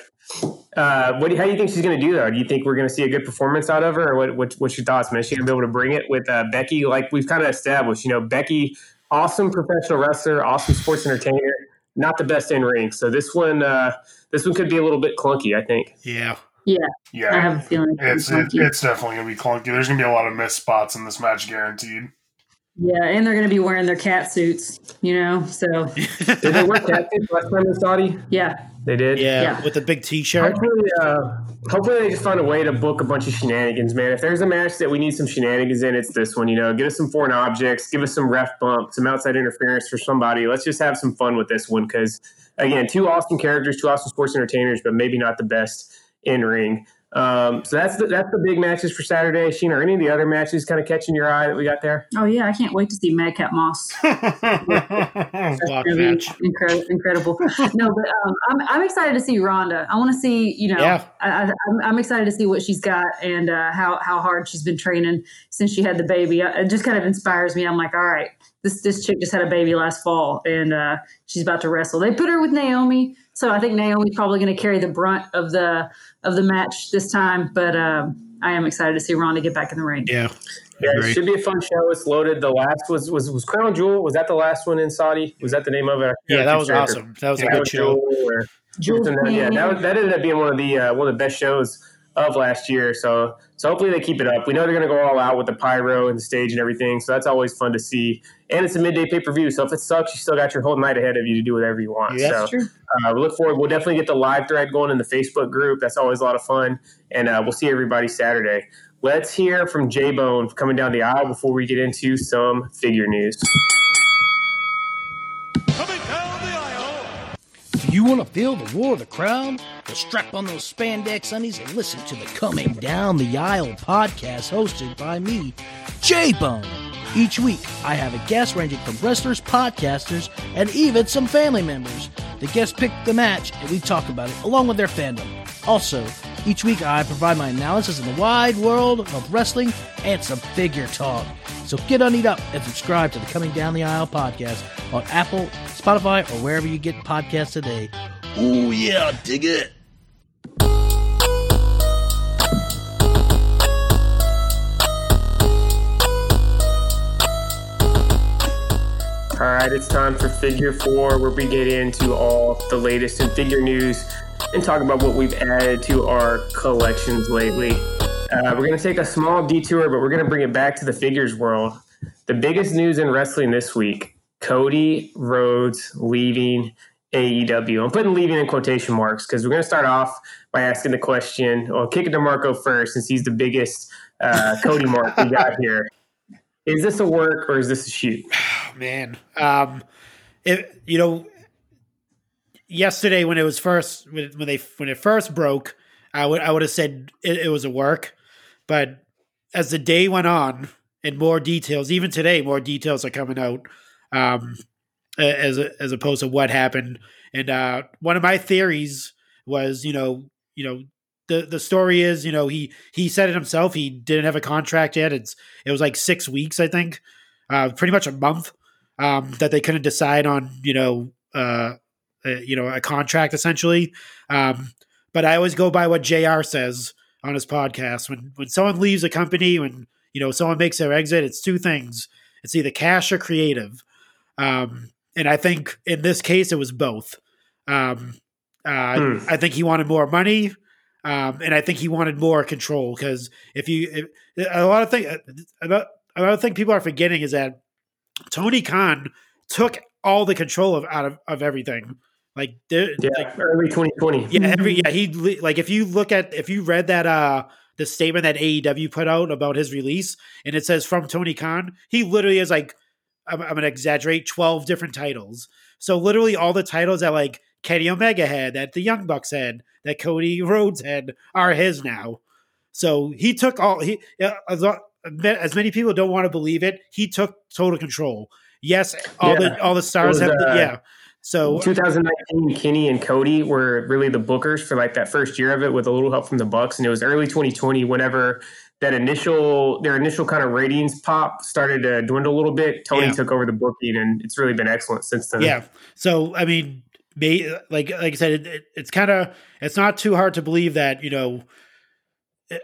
Uh, what do, how do you think she's going to do though? Do you think we're going to see a good performance out of her, or what, what what's your thoughts, man? Is she going to be able to bring it with uh, Becky? Like we've kind of established, you know, Becky, awesome professional wrestler, awesome sports entertainer, not the best in ring. So this one, uh, this one could be a little bit clunky, I think. Yeah. Yeah, Yeah. I have a feeling It's it's it, it's definitely gonna be clunky. There's gonna be a lot of missed spots in this match, guaranteed. Yeah, and they're going to be wearing their cat suits, you know. So <laughs> Did they work tactics last time in Saudi? yeah, They did. yeah, Yeah. with the big T-shirt. Hopefully, uh, hopefully they just find a way to book a bunch of shenanigans, man. If there's a match that we need some shenanigans in, it's this one. You know, get us some foreign objects, give us some ref bump, some outside interference for somebody. Let's just have some fun with this one because, again, two awesome characters, two awesome sports entertainers, but maybe not the best in ring. Um, so that's the, that's the big matches for Saturday. Sheena, are any of the other matches kind of catching your eye that we got there? oh yeah, I can't wait to see Madcap Moss. <laughs> That's gonna be match. incredible. incredible. no, but um, I'm, I'm excited to see Rhonda. I want to see, you know, Yeah. I, I, I'm, I'm excited to see what she's got and uh, how how hard she's been training since she had the baby. Uh, It just kind of inspires me. I'm like, all right, this this chick just had a baby last fall and uh, she's about to wrestle. They put her with Naomi, so I think Naomi's probably going to carry the brunt of the of the match this time. But um, I am excited to see Rhonda get back in the ring. Yeah. Yeah, it should be a fun show. It's loaded. The last was was was Crown Jewel. Was that the last one in Saudi? Was that the name of it? I Yeah, that was track of- awesome. That was a Crown good show. Jewel or- Jules yeah, that, that ended up being one of the uh, one of the best shows of last year. So so hopefully they keep it up. We know they're going to go all out with the pyro and the stage and everything. So that's always fun to see. And it's a midday pay per view. So if it sucks, you still got your whole night ahead of you to do whatever you want. Yeah, so that's true. uh, we look forward. We'll definitely get the live thread going in the Facebook group. That's always a lot of fun. And uh, we'll see everybody Saturday. Let's hear from J Bone coming down the aisle before we get into some figure news. You want to feel the roar of the crowd? Well, strap on those spandex undies and listen to the Coming Down the Aisle podcast hosted by me, J Bone. Each week, I have a guest ranging from wrestlers, podcasters, and even some family members. The guests pick the match and we talk about it along with their fandom. Also, each week I provide my analysis in the wide world of wrestling and some figure talk. So get on it up and subscribe to the Coming Down the Aisle podcast on Apple, Spotify, or wherever you get podcasts today. Oh yeah, dig it. All right, it's time for Figure Four, where we get into all the latest in figure news and talk about what we've added to our collections lately. Uh, we're going to take a small detour, but we're going to bring it back to the figures world. The biggest news in wrestling this week Cody Rhodes leaving AEW. I'm putting leaving in quotation marks because we're going to start off by asking the question. I'll kick it to Marco first since he's the biggest uh, Cody mark we got <laughs> here. Is this a work or is this a shoot? <sighs> man. Um, it, you know, yesterday when it was first when, they when it first broke, I would I would have said it, it, was a work, but as the day went on and more details, even today, more details are coming out. Um, as as opposed to what happened, and uh, one of my theories was, you know, you know, the the story is, you know, he he said it himself. He didn't have a contract yet. It's it was like six weeks, I think, uh, pretty much a month um, that they couldn't decide on, you know, uh, uh, you know, a contract essentially. Um, but I always go by what Jr. says on his podcast. When when someone leaves a company, when you know someone makes their exit, it's two things: it's either cash or creative. Um, and I think in this case, it was both. Um, uh, hmm. I think he wanted more money, um, and I think he wanted more control because if you if, a lot of things, a lot of thing people are forgetting is that Tony Khan took all the control of out of, of everything. Like, yeah, like, early 2020. Yeah, every yeah he like if you look at if you read that uh the statement that AEW put out about his release and it says from Tony Khan, he literally is like I'm, I'm gonna exaggerate 12 different titles. So literally all the titles that like Kenny Omega had, that the Young Bucks had, that Cody Rhodes had, are his now. So he took all he as as many people don't want to believe it, he took total control. Yes, all yeah. the all the stars was, have uh, yeah. So 2019, Kenny and Cody were really the bookers for like that first year of it with a little help from the Bucks, and it was early 2020 whenever that initial their initial kind of ratings pop started to dwindle a little bit. Tony yeah. took over the booking, and it's really been excellent since then. Yeah. So I mean, may, like like I said, it, it, it's kind of it's not too hard to believe that you know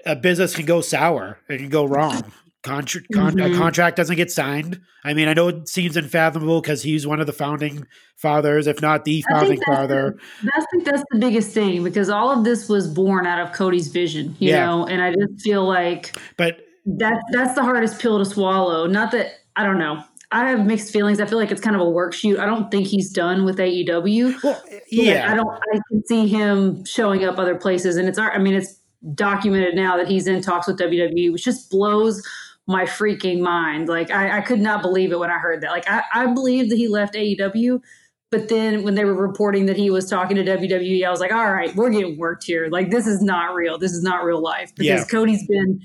a business can go sour. It can go wrong. Contra- con- mm-hmm. Contract doesn't get signed. I mean, I know it seems unfathomable because he's one of the founding fathers, if not the founding I father. The, I think that's the biggest thing because all of this was born out of Cody's vision, you yeah. know. And I just feel like, but that that's the hardest pill to swallow. Not that I don't know. I have mixed feelings. I feel like it's kind of a work shoot. I don't think he's done with AEW. Well, yeah, I don't. I can see him showing up other places, and it's. I mean, it's documented now that he's in talks with WWE, which just blows my freaking mind. Like I, I could not believe it when I heard that. Like I, I believed that he left AEW, but then when they were reporting that he was talking to WWE, I was like, all right, we're getting worked here. Like this is not real. This is not real life because yeah. Cody's been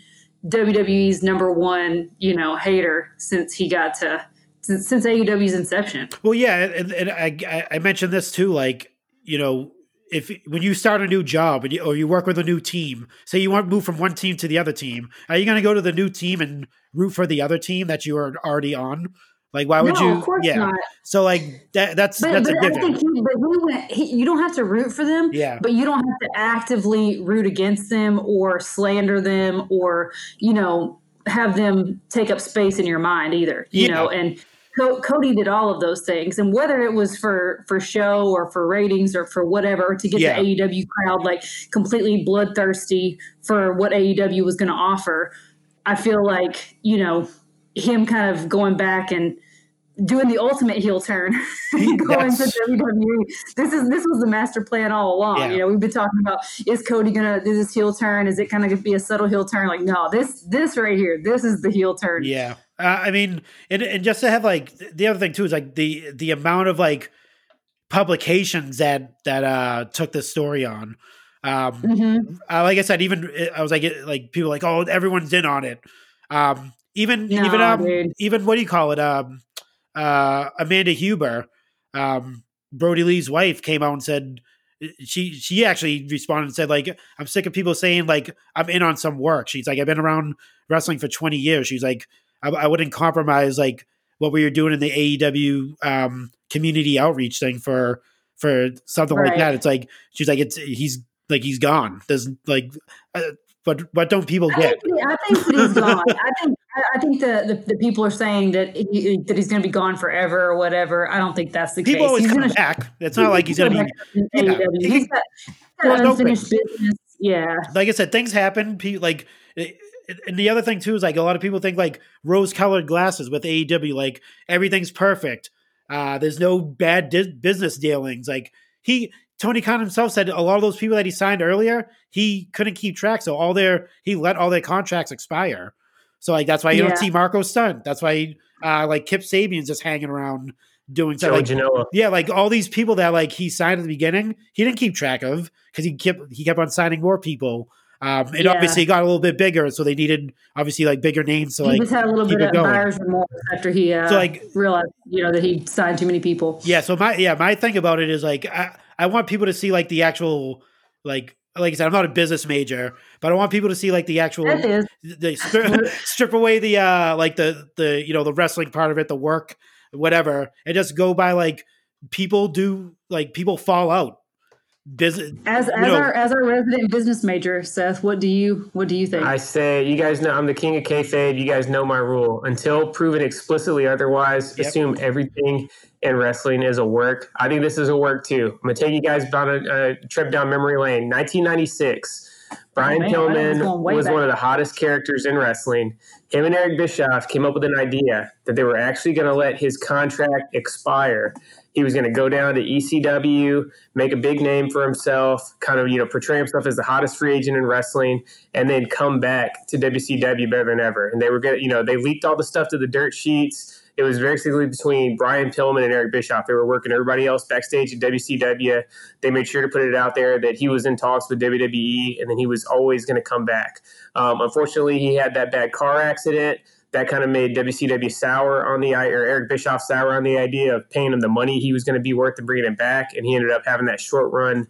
WWE's number one, you know, hater since he got to since, since AEW's inception. Well, yeah, and, and I I mentioned this too. Like you know, if when you start a new job and you, or you work with a new team, say you want to move from one team to the other team, are you going to go to the new team and root for the other team that you are already on? Like, why would no, you? Of course yeah. Not. So, like that. That's but, that's but a given. I think he, but he went. He, you don't have to root for them. Yeah. But you don't have to actively root against them or slander them or you know have them take up space in your mind either. You yeah. know, and Cody did all of those things, and whether it was for for show or for ratings or for whatever to get yeah. the AEW crowd like completely bloodthirsty for what AEW was going to offer, I feel like you know him kind of going back and doing the ultimate heel turn, <laughs> going to WWE. This is this was the master plan all along. Yeah. You know, we've been talking about is Cody gonna do this heel turn? Is it kind of gonna be a subtle heel turn? Like, no, this this right here, this is the heel turn. Yeah. Uh, I mean, and, and just to have like the other thing too is like the the amount of like publications that that uh took this story on. Um, mm-hmm. uh, like I said, even I was like like people like oh everyone's in on it. Um, even No, even um dude. even what do you call it? Um, uh, Amanda Huber, um, Brodie Lee's wife, came out and said she she actually responded and said like I'm sick of people saying like I'm in on some work. She's like I've been around wrestling for 20 years. She's like I, I wouldn't compromise like what we were doing in the AEW um, community outreach thing for for something like that. It's like she's like it's he's like he's gone. There's like, uh, but what don't people I get? think, I think he's gone. I think I- I think the, the, the people are saying that he, that he's going to be gone forever or whatever. I don't think that's the People case. always he's come gonna, back. It's not like he's gonna be <laughs> yeah, He's got, he's got unfinished open. business. Yeah, like I said, things happen. Pe- Like, it- and the other thing too is like a lot of people think like rose-colored glasses with AEW, like everything's perfect. Uh, there's no bad di- business dealings. Like he, Tony Khan himself said, a lot of those people that he signed earlier, he couldn't keep track, so all their he let all their contracts expire. So like that's why you Yeah. don't see Marko Stunt. That's why uh, like Kip Sabian's just hanging around doing stuff. Like, Genoa. yeah, like all these people that like he signed at the beginning, he didn't keep track of because he kept he kept on signing more people. Um, and Yeah. obviously got a little bit bigger, so they needed obviously like bigger names to he like just had a little bit of going. buyer's remorse after he uh, So, like- realized, you know, that he signed too many people. Yeah, so my yeah, my thing about it is like I, I want people to see like the actual like like I said, I'm not a business major, but I want people to see like the actual they strip, <laughs> strip away the uh like the the you know the wrestling part of it, the work, whatever, and just go by like people do like people fall out. Business As as know, our as our resident business major, Seth, what do you what do you think? I say, you guys know I'm the king of kayfabe. You guys know my rule. Until proven explicitly otherwise, Yep. assume everything in wrestling is a work. I think this is a work too. I'm gonna take you guys on a, a trip down memory lane. 1996. Brian Oh, man, was Pillman was back. one of the hottest characters in wrestling. Him and Eric Bischoff came up with an idea that they were actually going to let his contract expire. He was going to go down to ECW, make a big name for himself, kind of you know portray himself as the hottest free agent in wrestling, and then come back to WCW better than ever. And they were going, you know, they leaked all the stuff to the dirt sheets. It was basically between Brian Pillman and Eric Bischoff. They were working everybody else backstage at WCW. They made sure to put it out there that he was in talks with WWE, and then he was always going to come back. Um, unfortunately, he had that bad car accident that kind of made WCW sour on the or Eric Bischoff sour on the idea of paying him the money he was going to be worth and bringing him back, and he ended up having that short run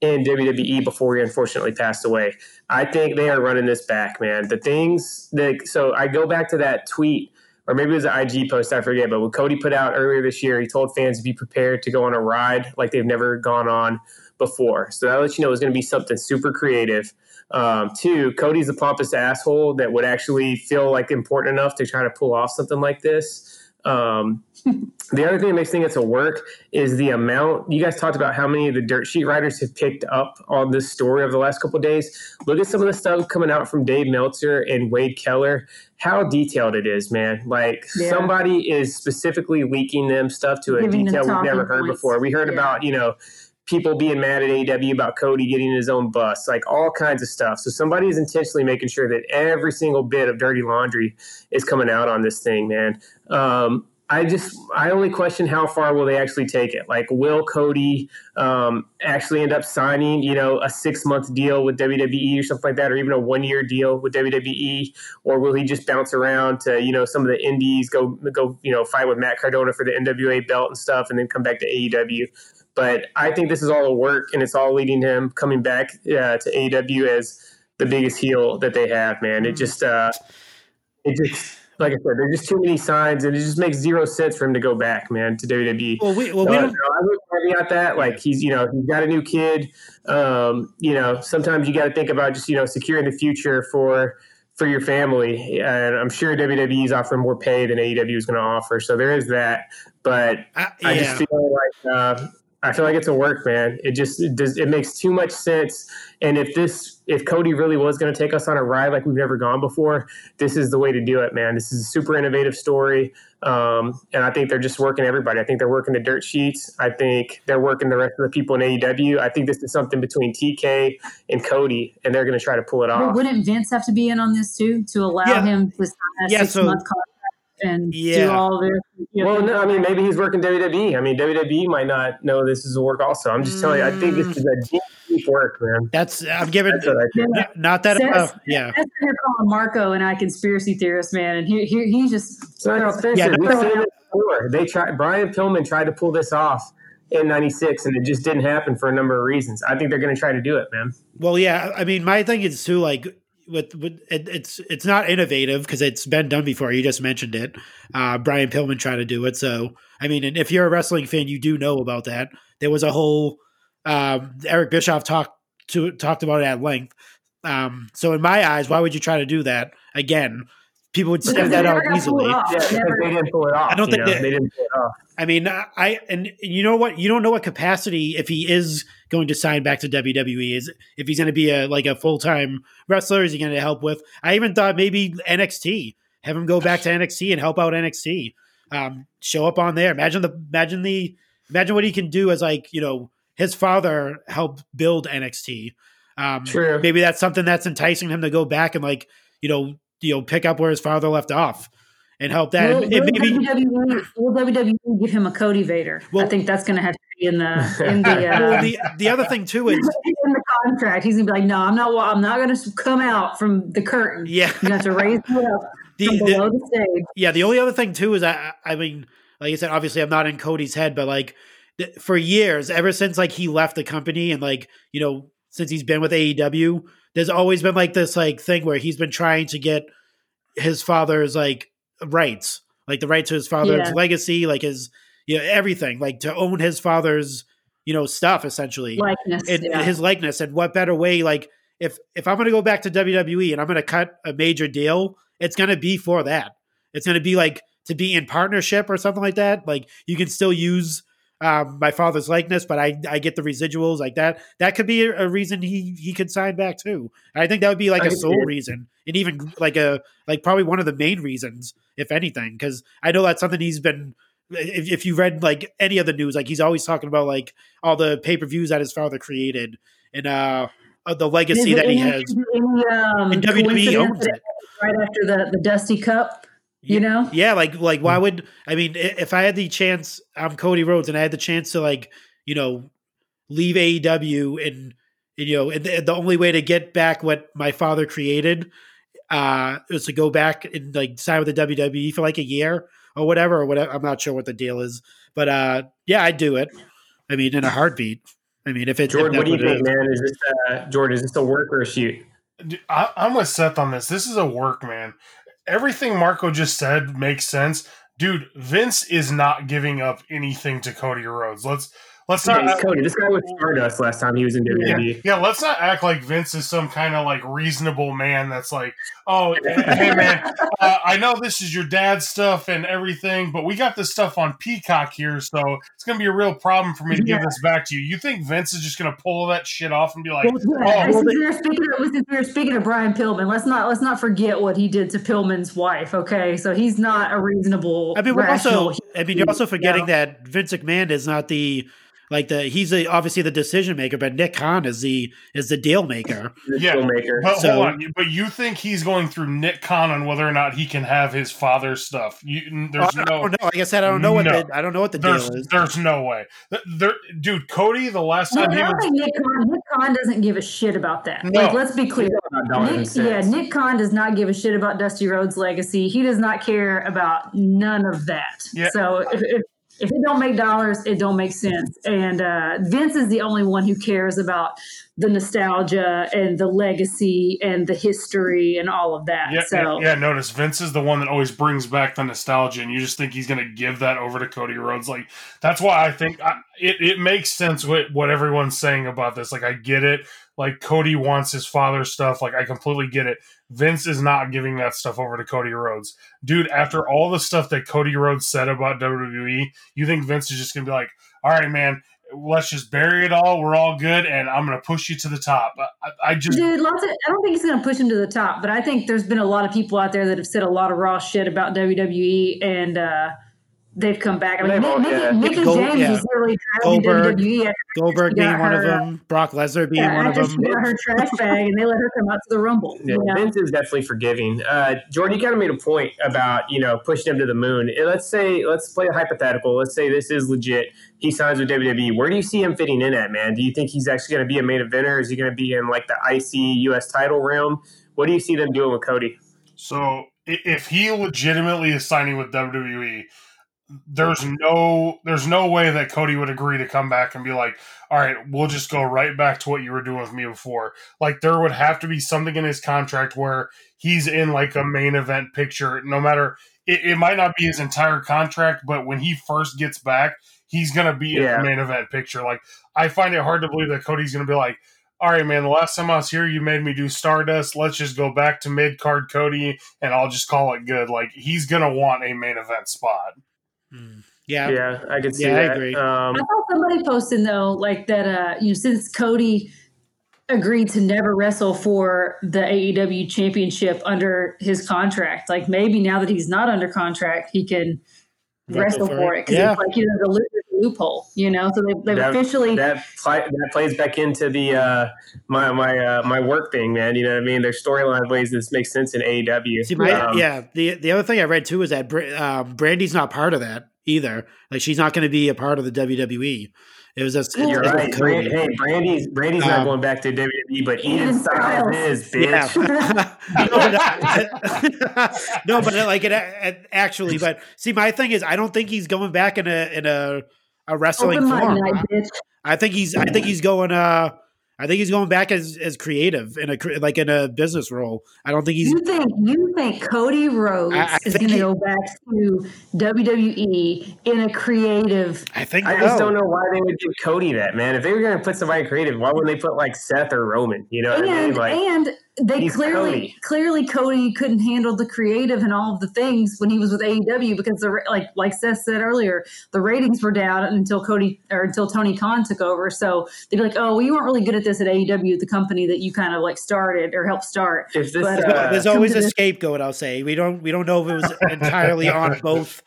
in WWE before he unfortunately passed away. I think they are running this back, man. The things that so I go back to that tweet. Or maybe it was an IG post, I forget. But what Cody put out earlier this year, he told fans to be prepared to go on a ride like they've never gone on before. So that lets you know it's going to be something super creative. Um, two, Cody's a pompous asshole that would actually feel like important enough to try to pull off something like this. Um, <laughs> the other thing that makes me think it's a work is the amount. You guys talked about how many of the dirt sheet writers have picked up on this story over the last couple of days. Look at some of the stuff coming out from Dave Meltzer and Wade Keller. How detailed it is, man! Like Yeah. somebody is specifically leaking them stuff to a Giving detail we've never heard points. before. We heard Yeah. about you know people being mad at AW about Cody getting his own bus, like all kinds of stuff. So somebody is intentionally making sure that every single bit of dirty laundry is coming out on this thing, man. Um, I just, I only question how far will they actually take it. Like, will Cody um, actually end up signing, you know, a six month deal with WWE or something like that, or even a one year deal with WWE, or will he just bounce around to, you know, some of the indies, go, go, you know, fight with Matt Cardona for the NWA belt and stuff, and then come back to AEW. But I think this is all a work, and it's all leading him coming back uh, to AEW as the biggest heel that they have. Man, it just, uh, it just, like I said, there's just too many signs, and it just makes zero sense for him to go back, man, to WWE. well, we well So, we don't. I would caveat that. Like he's, you know, he's got a new kid. Um, you know, sometimes you got to think about just, you know, securing the future for for your family. And I'm sure WWE is offering more pay than AEW is going to offer. So there is that. But I, I just feel like uh, I feel like it's a work, man. It just it does. It makes too much sense. And if this, if Cody really was going to take us on a ride like we've never gone before, this is the way to do it, man. This is a super innovative story, um, and I think they're just working everybody. I think they're working the dirt sheets. I think they're working the rest of the people in AEW. I think this is something between TK and Cody, and they're going to try to pull it But off. wouldn't Vince have to be in on this too to allow Yeah. him to sign a Yeah, six so- month contract and Yeah. do all this? You know, Well, no, I mean, maybe he's working WWE. I mean, WWE might not know this is a work also. I'm just telling you, I think this is a deep work, man. That's I'm giving That's what I think. not, not that Seth- uh, yeah. That's what you're calling Marco and I conspiracy theorist, man. And he, he he's just So like Spencer, Yeah, we've no- seen it before. They tried. Brian Pillman tried to pull this off in '96, and it just didn't happen for a number of reasons. I think they're going to try to do it, man. Well, yeah. I mean, my thing is too like with, with it, it's it's not innovative because it's been done before. You just mentioned it. Uh, Brian Pillman tried to do it. So I mean, and if you're a wrestling fan, you do know about that. There was a whole um, Eric Bischoff talked to talked about it at length. Um, so in my eyes, why would you try to do that again? People would step that out never got pulled easily. Yeah, they didn't pull it off. I don't think know? that- they didn't pull it off. I mean, I and you know what? You don't know what capacity if he is going to sign back to WWE is if he's going to be a like a full time wrestler. Is he going to help with? I even thought maybe NXT. Have him go back to NXT and help out NXT. Um, show up on there. Imagine the imagine the imagine what he can do as like you know his father helped build NXT. Um, True. Maybe that's something that's enticing him to go back and like you know you know pick up where his father left off and help that. Will, will maybe WWE, will WWE give him a Cody Vader? Well- I think that's going to have to be in the in the, <laughs> well, uh, the the other thing too is <laughs> in the contract. He's going to be like, no, I'm not. I'm not going to come out from the curtain. yeah. You have to raise me up <laughs> The, from the- below the stage. yeah, the only other thing too is I, I mean, like I said, obviously I'm not in Cody's head, but like for years, ever since like he left the company and like you know since he's been with AEW, there's always been like this like thing where he's been trying to get his father's like rights, like the right to his father's Yeah. legacy, like his you know everything, like to own his father's you know stuff essentially Likeness. and yeah. his likeness and what better way like if if i'm going to go back to wwe and i'm going to cut a major deal it's going to be for that it's going to be like to be in partnership or something like that like you can still use um, my father's likeness but i i get the residuals like that. That could be a, a reason he he could sign back too. I think that would be like I a sole reason and even like a like probably one of the main reasons if anything because i know that's something he's been if, if you read like any of the news like he's always talking about like all the pay-per-views that his father created and uh uh, the legacy that it he has. any, um, and WWE owns it. Right after the, the Dusty Cup, you know? Yeah, like like why would I mean if I had the chance, I'm Cody Rhodes, and I had the chance to like you know leave AEW and, and you know and the, the only way to get back what my father created uh was to go back and like sign with the WWE for like a year or whatever or whatever. I'm not sure what the deal is, but uh yeah, I'd do it. I mean, in a heartbeat. I mean, if it if Jordan, what do you it think, is. man? Is this uh, Jordan? Is this a work or a shoot? I, I'm with Seth on this. This is a work, man. Everything Marco just said makes sense, dude. Vince is not giving up anything to Cody Rhodes. Let's let's Hey, not. Cody, this guy was Stardust last time he was in E. Yeah, WWE. yeah, let's not act like Vince is some kind of like reasonable man that's like, oh, <laughs> hey man, uh, I know this is your dad's stuff and everything, but we got this stuff on Peacock here, so it's gonna be a real problem for me to give this back to you. You think Vince is just gonna pull that shit off and be like, Yeah, oh, since we were speaking of, since we were speaking of Brian Pillman, let's not let's not forget what he did to Pillman's wife. Okay, so he's not a reasonable. I mean, we're also. I mean, you're also forgetting you know? that Vince McMahon is not the like the he's the obviously the decision maker, but Nick Khan is the is the deal maker. <laughs> The Yeah, filmmaker. But So- hold on, but you think he's going through Nick Khan on whether or not he can have his father's stuff? You, there's oh, I no, don't know. Like I said, I don't know what No. the I don't know what the there's, deal is. there's no way. There, dude, Cody, the last No, time he don't was, Nick Khan, Nick Khan doesn't give a shit about that. No. Like, let's be clear. About dollars and Nick, yeah, Nick Khan does not give a shit about Dusty Rhodes' legacy. He does not care about none of that. Yeah. So if, if, if it don't make dollars, it don't make sense. And uh, Vince is the only one who cares about the nostalgia and the legacy and the history and all of that. yeah, so yeah, yeah, notice Vince is the one that always brings back the nostalgia, and you just think he's going to give that over to Cody Rhodes. Like that's why I think I, it it makes sense what what everyone's saying about this. Like I get it. Like Cody wants his father's stuff. Like I completely get it. Vince is not giving that stuff over to Cody Rhodes, dude. After all the stuff that Cody Rhodes said about WWE, you think Vince is just going to be like, "All right, man." Let's just bury it all. We're all good, and I'm going to push you to the top. I, I just Dude, lots of, I don't think he's going to push him to the top, but I think there's been a lot of people out there that have said a lot of raw shit about WWE, and uh, they've come back. I mean, They've all- Nick, yeah. Nick, Nick Gold- James yeah. was literally driving Goldberg, WWE Goldberg being got one of them, Brock Lesnar being yeah, one of them. she got her trash bag and they let her come out to the Rumble. Yeah, you know? Vince is definitely forgiving. Uh, Jordan, you kind of made a point about you know pushing him to the moon. Let's say let's play a hypothetical. Let's say this is legit. He signs with WWE. Where do you see him fitting in at, man? Do you think he's actually going to be a main eventer? Is he going to be in like the IC US title realm? What do you see them doing with Cody? So if he legitimately is signing with WWE, there's mm-hmm. no there's no way that Cody would agree to come back and be like, all right, we'll just go right back to what you were doing with me before. Like there would have to be something in his contract where he's in like a main event picture, no matter it, it might not be his entire contract, but when he first gets back, he's gonna be in the main event picture. Like I find it hard to believe that Cody's gonna be like, all right, man, the last time I was here, you made me do Stardust. Let's just go back to mid card Cody and I'll just call it good. Like, he's going to want a main event spot. Hmm. Yeah, Yeah, I could see Yeah, I that. agree. Um, I saw somebody posting though, like that. Uh, you know, since Cody agreed to never wrestle for the AEW championship under his contract, like maybe now that he's not under contract, he can Wrestle wrestle for for it. it because Yeah. it's like you know the, loop- the loophole, you know. So they, they've that, officially that, pli- that plays back into the uh, my my uh, my work thing, man. You know what I mean? There's storyline ways this makes sense in AEW. See, my, Um, yeah. The the other thing I read too is that Br- um, Brandi's not part of that either. Like she's not going to be a part of the WWE. It was just You're it's right. with Brand, hey, Brandi's Brandi's not Um, going back to WWE, but Eden Eden Stiles Stiles. is, bitch. Yeah. <laughs> no, but, <laughs> no, but like it, it actually, but see, my thing is, I don't think he's going back in a in a a wrestling open form. night, bitch. I think he's I think he's going uh I think he's going back as as creative in a like in a business role. I don't think he's You think you think Cody Rhodes I- I is going to go back to WWE in a creative? I think I just don't know why they would give Cody that, man. If they were going to put somebody creative, why wouldn't they put like Seth or Roman? You know what I mean? Like, and they he's clearly Cody. clearly Cody couldn't handle the creative and all of the things when he was with AEW because the like like Seth said earlier the ratings were down until Cody or until Tony Khan took over so they'd be like oh well you weren't really good at this at AEW the company that you kind of like started or helped start if this, But, uh, There's always a this- scapegoat. I'll say we don't we don't know if it was entirely on both.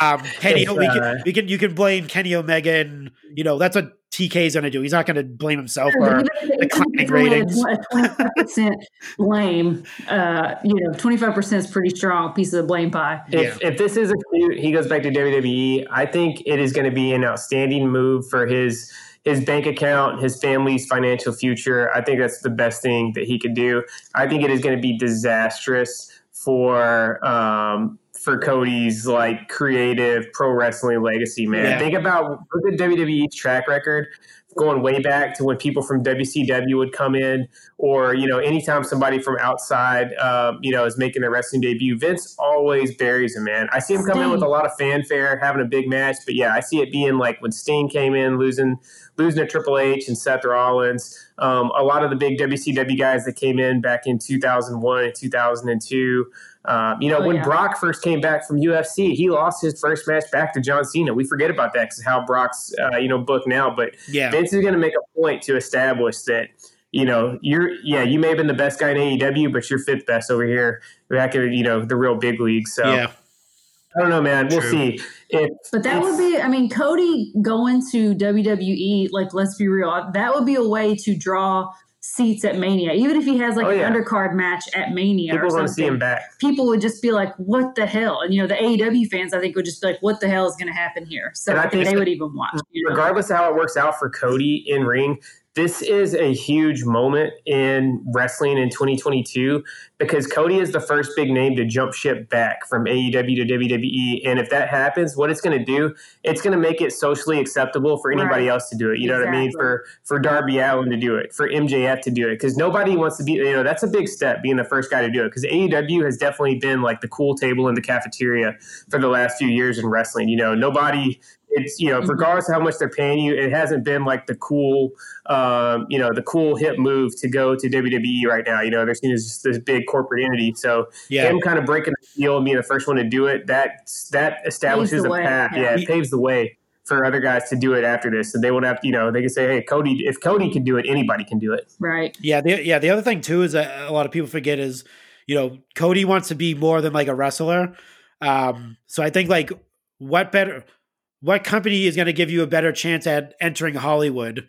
Um, Kenny, It's, we uh, can, we can you can blame Kenny Omega and you know that's what is going to do. He's not going to blame himself Sure, for but even declining it's only a ratings. twenty-five percent blame. Uh, you know, twenty-five percent is pretty strong piece of the blame pie. if, if this is a feud, he goes back to WWE. I think it is going to be an outstanding move for his his bank account, his family's financial future. I think that's the best thing that he could do. I think it is going to be disastrous for um, for Cody's like creative pro wrestling legacy. Man, Yeah. think about look at WWE's track record. Going way back to when people from WCW would come in, or you know, anytime somebody from outside, um, you know, is making their wrestling debut, Vince always buries him. Man, I see him come in with a lot of fanfare, having a big match, but yeah, I see it being like when Sting came in, losing losing to Triple H and Seth Rollins. Um, a lot of the big WCW guys that came in back in 2001 and 2002. Um, you know, Oh, when yeah. Brock first came back from UFC, he lost his first match back to John Cena. We forget about that because how Brock's uh, you know booked now, but Yeah, Vince is going to make a point to establish that you know you're yeah you may have been the best guy in AEW, but you're fifth best over here back in you know the real big leagues. So yeah. I don't know, man. We'll True. see. If, But that would be, I mean, Cody going to WWE, like, let's be real, that would be a way to draw seats at Mania. Even if he has like Oh, yeah. an undercard match at Mania people or want to see him back. people would just be like, what the hell? And, you know, the AEW fans, I think, would just be like, what the hell is going to happen here? So And I think they would even watch. You know? regardless of how it works out for Cody in ring, this is a huge moment in wrestling in 2022 because Cody is the first big name to jump ship back from AEW to WWE. And if that happens, what it's going to do, it's going to make it socially acceptable for anybody Right. else to do it. You know what I mean? For for Darby Allin to do it, for MJF to do it, because nobody wants to be. You know, that's a big step being the first guy to do it. Because AEW has definitely been like the cool table in the cafeteria for the last few years in wrestling. You know, nobody it's you know Mhm. regardless of how much they're paying you it hasn't been like the cool um, you know the cool hip move to go to wwe right now you know they're seen as just this big corporate entity so Yeah, him kind of breaking the seal and being the first one to do it that that establishes a way, path yeah. yeah. it paves the way for other guys to do it after this and they won't have to you know they can say hey cody if cody can do it anybody can do it Right. yeah, the, yeah. The other thing too is that a lot of people forget is you know Cody wants to be more than like a wrestler. Um, so I think like what better what company is going to give you a better chance at entering Hollywood?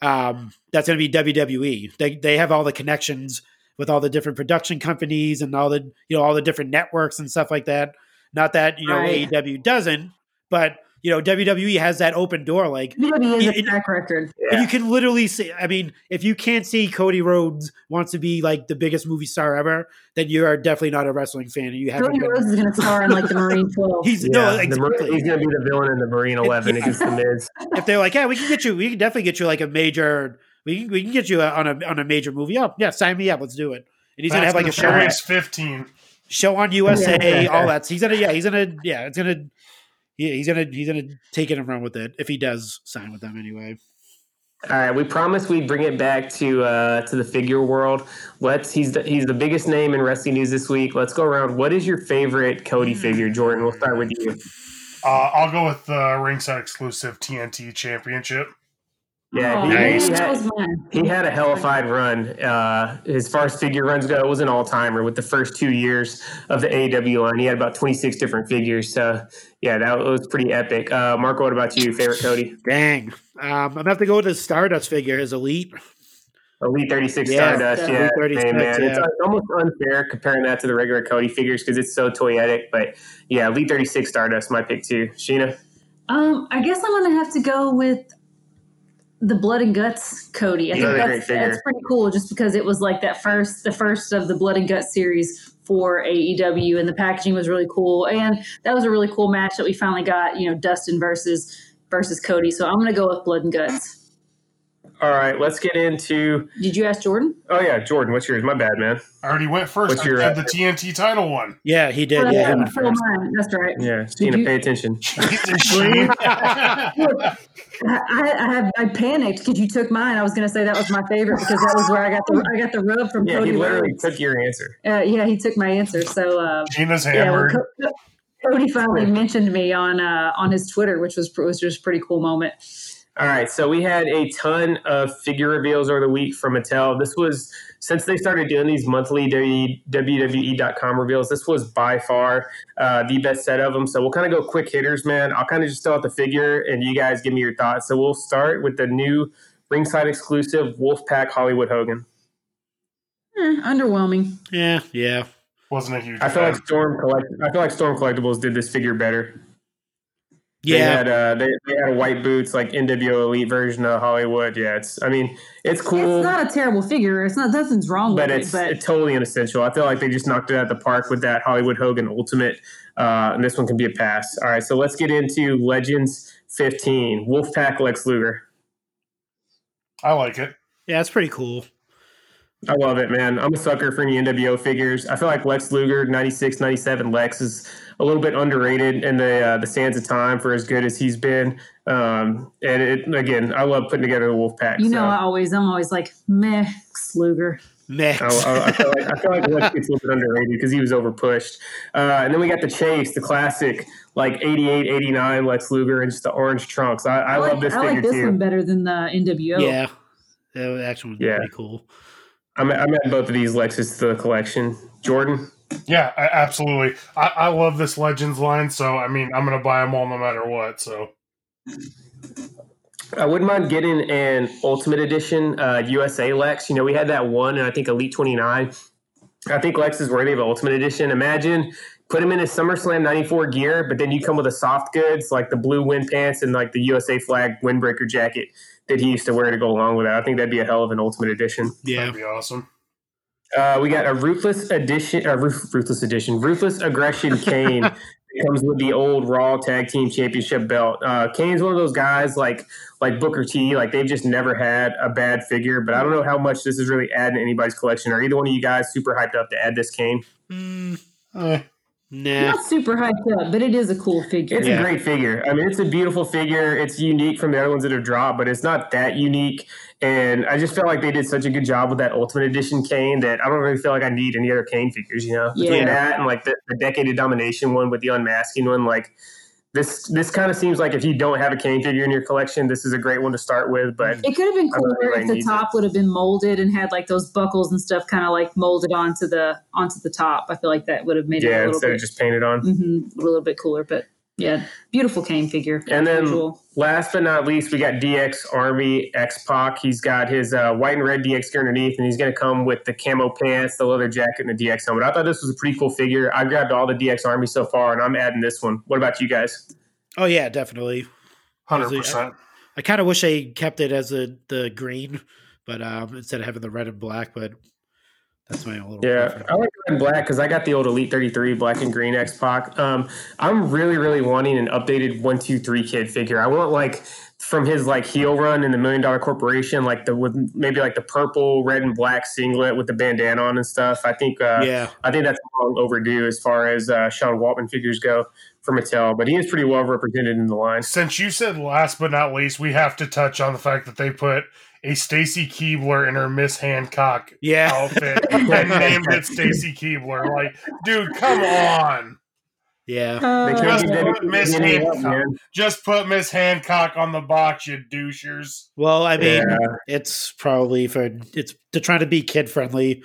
Um, that's going to be WWE. They they have all the connections with all the different production companies and all the you know all the different networks and stuff like that. Not that you know Right. AEW doesn't, but you know WWE has that open door. Like WWE is a track record. and you can literally see. I mean, if you can't see Cody Rhodes wants to be like the biggest movie star ever, then you are definitely not a wrestling fan. And you haven't. Cody Been, Rhodes is going to star in like the Marine <laughs> 12. he's Yeah, no exactly. he's going to be the villain in the Marine Eleven against the Miz. <laughs> if they're like, yeah, we can get you, we can definitely get you like a major, we can, we can get you on a on a major movie. Oh, yeah, sign me up, let's do it. And he's gonna have like a show, and Furious 15. show on USA, Yeah. all that. So he's gonna, yeah, he's gonna, yeah, it's gonna, yeah, he's gonna, he's gonna take it and run with it if he does sign with them anyway. All right, we promised we'd bring it back to uh, to the figure world. Let's he's the, he's the biggest name in wrestling news this week. Let's go around. What is your favorite Cody figure, Jordan? We'll start with you. Uh, I'll go with the ringside exclusive TNT Championship. Yeah, Oh, he, man, he had, was mine. he had a hellified run. Uh, as far as figure runs go, it was an all timer with the first two years of the AEW line. He had about twenty six different figures. So yeah, that was pretty epic. Uh, Marco, what about you? Favorite Cody? Dang, um, I'm gonna have to go with the Stardust figure, his elite. Elite 36 Yeah, Stardust. yeah. Yeah, Elite 36, hey, man. It's, yeah. it's almost unfair comparing that to the regular Cody figures because it's so toyetic. But yeah, Elite 36 Stardust, my pick too. Sheena? Um, I guess I'm going to have to go with the blood and guts Cody. I think that's, that's pretty cool just because it was like that first the first of the blood and guts series for AEW and the packaging was really cool and that was a really cool match that we finally got, you know, Dustin versus versus Cody. So I'm going to go with blood and guts. All right, let's get into. Did you ask Jordan? Oh, yeah, Jordan, what's yours? My bad, man. I already went first. What's I your, did uh, the TNT title one. Yeah, he did. Oh, Yeah, yeah, he went so first. mine. That's right. Yeah, Sheena, you- pay attention. <laughs> I, I have I panicked because you took mine. I was going to say that was my favorite because that was where I got the I got the rub from Yeah, Cody he literally Rhodes. took your answer. Uh, yeah, he took my answer. So uh, Gina's yeah, well, hammered. Co- Cody finally mentioned me on uh, on his Twitter, which was was just a pretty cool moment. All right, so we had a ton of figure reveals over the week from Mattel. This was since they started doing these monthly WWE.com reveals. This was by far uh, the best set of them. So we'll kind of go quick hitters, man. I'll kind of just throw out the figure, and you guys give me your thoughts. So we'll start with the new ringside exclusive Wolfpack Hollywood Hogan. Eh, underwhelming. Yeah, yeah. Wasn't a huge I feel fan. like Storm Collect- I feel like Storm Collectibles did this figure better. They Yeah, had uh, they, they had white boots like NWO Elite version of Hollywood. Yeah, it's I mean it's cool. It's not a terrible figure. It's not nothing's wrong but with it's, it. But it's totally unessential. I feel like they just knocked it out of the park with that Hollywood Hogan Ultimate, uh, and this one can be a pass. All right, so let's get into Legends 15, Wolfpack Lex Luger. I like it. yeah, it's pretty cool. I love it, man. I'm a sucker for any NWO figures. I feel like Lex Luger 96, 97 Lex is a little bit underrated in the uh, the sands of time for as good as he's been. Um, and it, again, I love putting together the Wolfpack. you so. know, I always I'm always like meh Sluger. Meh. I, I, I feel like, I feel like Lex gets a little bit underrated because he was overpushed. Uh, and then we got the Chase, the classic, like 88, 89 Lex Luger and just the orange trunks. I, I, like, love this I figure like this too. one better than the NWO. Yeah, that actually was Yeah. pretty cool. I'm, I'm at both of these Lexus to the collection. Jordan, Yeah, I, absolutely. I, I love this Legends line, so I mean, I'm gonna buy them all no matter what. So I wouldn't mind getting an Ultimate Edition uh, USA Lex. You know, we had that one, and I think Elite 29. I think Lex is worthy of an Ultimate Edition. Imagine put him in his SummerSlam 94 gear, but then you come with a soft goods like the blue wind pants and like the USA flag windbreaker jacket that he used to wear to go along with that. I think that'd be a hell of an Ultimate Edition. Yeah, that'd be awesome. Uh, we got a ruthless edition, uh, Ruth- ruthless edition, ruthless aggression Kane. <laughs> Comes with the old Raw Tag Team Championship belt. Uh, Kane's one of those guys like like Booker T. Like they've just never had a bad figure. But I don't know how much this is really adding to anybody's collection. Are either one of you guys super hyped up to add this Kane? Mm, Eh, nah. Not super hyped up, but it is a cool figure. It's Yeah. a great figure. I mean, it's a beautiful figure. It's unique from the other ones that have dropped, but it's not that unique. And I just felt like they did such a good job with that Ultimate Edition Kane that I don't really feel like I need any other Kane figures. You know, between Yeah. that and like the, the Decade of Domination one with the unmasking one, like this this kind of seems like if you don't have a Kane figure in your collection, this is a great one to start with. But It could have been cooler if the top would have been molded and had like those buckles and stuff kind of like molded onto the onto the top. I feel like that would have made it yeah, a little instead bit of just painted on. mhm, a little bit cooler. But Yeah, beautiful Kane figure. And then Visual. last but not least, we got DX Army X Pac. He's got his uh, white and red DX gear underneath, and he's going to come with the camo pants, the leather jacket, and the DX helmet. I thought this was a pretty cool figure. I grabbed all the DX Army so far, and I'm adding this one. What about you guys? Oh yeah, definitely. Hundred percent. I kind of wish they kept it as a the green, but um, instead of having the red and black. But that's my little Yeah, preference. I like red and black because I got the old Elite 33 black and green X Pac. Um, I'm really, really wanting an updated one, two, three kid figure. I want like from his like heel run in the Million Dollar Corporation, like the with maybe like the purple, red, and black singlet with the bandana on and stuff. I think, uh, yeah. I think that's long overdue as far as uh, Sean Waltman figures go for Mattel, but he is pretty well represented in the line. Since you said last but not least, we have to touch on the fact that they put a Stacy Keibler in her Miss Hancock Yeah. outfit <laughs> and named it Stacy Keibler. Like, dude, come on. Yeah. Uh, Just put Miss Hancock. Just put Miss Hancock on the box, you douchers. Well, I mean, Yeah. it's probably for it's to try to be kid friendly.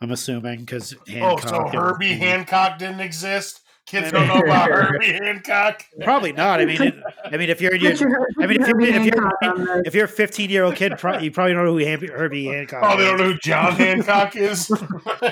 I'm assuming because Oh, so Herbie Hancock didn't exist? Kids don't know about Herbie Hancock. Probably not. I mean, it, I mean, if you're, Put your, I mean, if you're, if you're, Hancock on the- if you're a 15 year old kid, pro- you probably don't know who Herbie Hancock. Oh, they is. don't know who John Hancock is?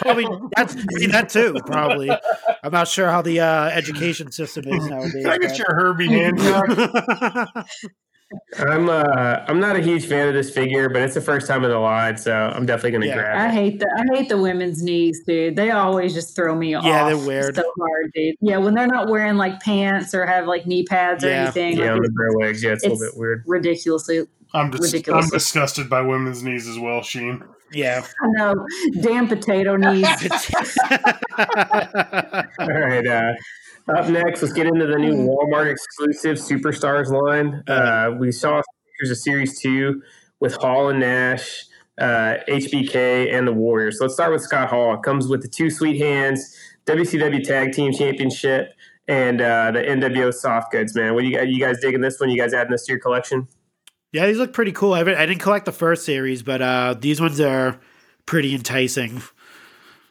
Probably that's I mean, that too. Probably. I'm not sure how the uh, education system is nowadays. Can I get your Herbie Hancock? <laughs> but- I'm uh, I'm not a huge fan of this figure, but it's the first time in the line, so I'm definitely going to Yeah. grab It. I hate the I hate the women's knees, dude. They always just throw me off. Yeah, they're weird. so hard, dude. Yeah, when they're not wearing like pants or have like knee pads or Yeah. anything, Yeah, like, it's bare legs, yeah, it's, a little bit weird. ridiculously. I'm, dis- Ridiculous. I'm disgusted by women's knees as well, Sheen. yeah. <laughs> I know, damn potato knees. <laughs> <laughs> All right. Uh, up next, let's get into the new Walmart exclusive Superstars line. Uh, we saw here's a series two with Hall and Nash, uh, HBK, and the Warriors. So let's start with Scott Hall. It comes with the two sweet hands, WCW Tag Team Championship, and uh, the NWO soft goods. Man, what you guys? You guys digging this one? You guys adding this to your collection? yeah, these look pretty cool. I, I didn't collect the first series, but uh, these ones are pretty enticing.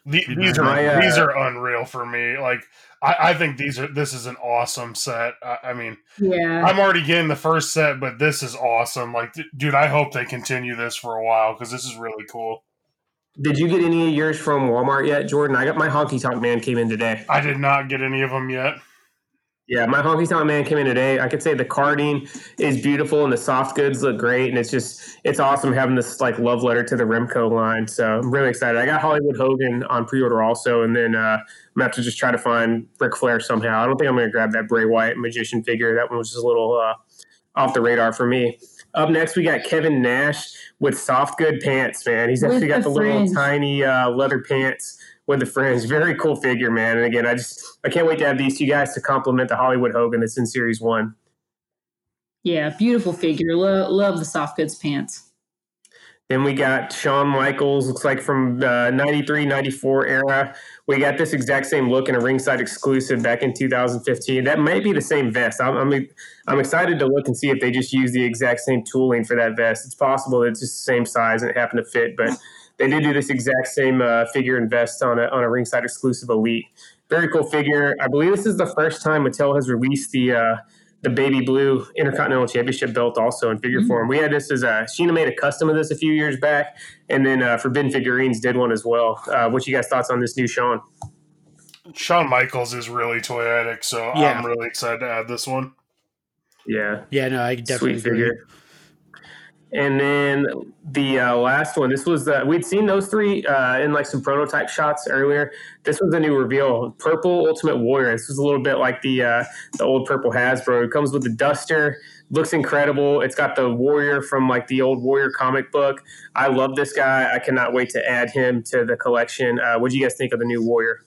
The, these are My, uh, these are unreal for me. Like I, I think these are this is an awesome set. I, I mean, yeah, I'm already getting the first set, but this is awesome. Like, d- dude, I hope they continue this for a while because this is really cool. Did you get any of yours from Walmart yet, Jordan? I got my Honky Tonk Man came in today. I did not get any of them yet. Yeah, my honky tonk man came in today. I could say the carding is beautiful and the soft goods look great, and it's just it's awesome having this like love letter to the Remco line. So I'm really excited. I got Hollywood Hogan on pre-order also, and then uh, I'm gonna have to just try to find Ric Flair somehow. I don't think I'm gonna grab that Bray Wyatt magician figure. That one was just a little uh, off the radar for me. Up next, we got Kevin Nash with soft good pants. Man, he's With actually got the the, little tiny uh, leather pants with the fringe. Very cool figure, man. And again, I just I can't wait to have these two guys to complement the Hollywood Hogan that's in Series One. yeah, beautiful figure. Lo- love the soft goods pants. Then we got Shawn Michaels, looks like from the 93, 94 era. We got this exact same look in a ringside exclusive back in 2015. That might be the same vest. I'm, I'm, I'm excited to look and see if they just use the exact same tooling for that vest. It's possible it's just the same size and it happened to fit, but they did do this exact same uh, figure and vest on a, on a ringside exclusive elite. Very cool figure. I believe this is the first time Mattel has released the uh, the baby blue Intercontinental Championship belt also in figure form. We had this as a Sheena made a custom of this a few years back, and then uh, Forbidden Figurines did one as well. Uh, what you guys thoughts on this new Sean? Shawn Michaels is really toyetic, so Yeah. I'm really excited to add this one. Yeah, Yeah, no, I definitely sweet agree. figure. And then the uh, last one. This was uh, we'd seen those three uh, in like some prototype shots earlier. This was a new reveal. Purple Ultimate Warrior. This was a little bit like the uh, the old purple Hasbro. It comes with the Duster. Looks incredible. It's got the Warrior from like the old Warrior comic book. I love this guy. I cannot wait to add him to the collection. Uh, what do you guys think of the new Warrior?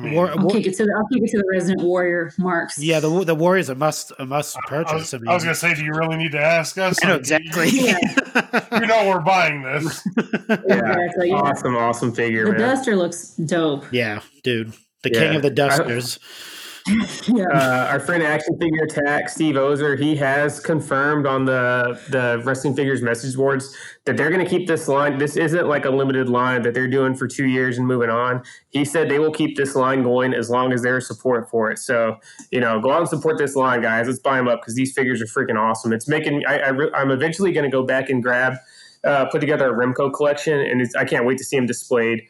I mean, War, I'll war, kick it to the I'll kick it to the Resident Warrior marks. yeah, the the Warriors a must a must I purchase. was, I, mean, I was gonna say, do you really need to ask us? I know Like, you- exactly. You <laughs> know we're buying this. Exactly, <laughs> yeah. Awesome, awesome figure, The man. duster looks dope. yeah, dude, the Yeah. king of the dusters. <laughs> Yeah. Uh, our friend Action Figure Attack, Steve Ozer, he has confirmed on the the Wrestling Figures message boards that they're going to keep this line. This isn't like a limited line that they're doing for two years and moving on. He said they will keep this line going as long as there's support for it. So, you know, go out and support this line, guys. Let's buy them up because these figures are freaking awesome. It's making, I, I I'm eventually going to go back and grab, uh, put together a Remco collection, and I can't wait to see them displayed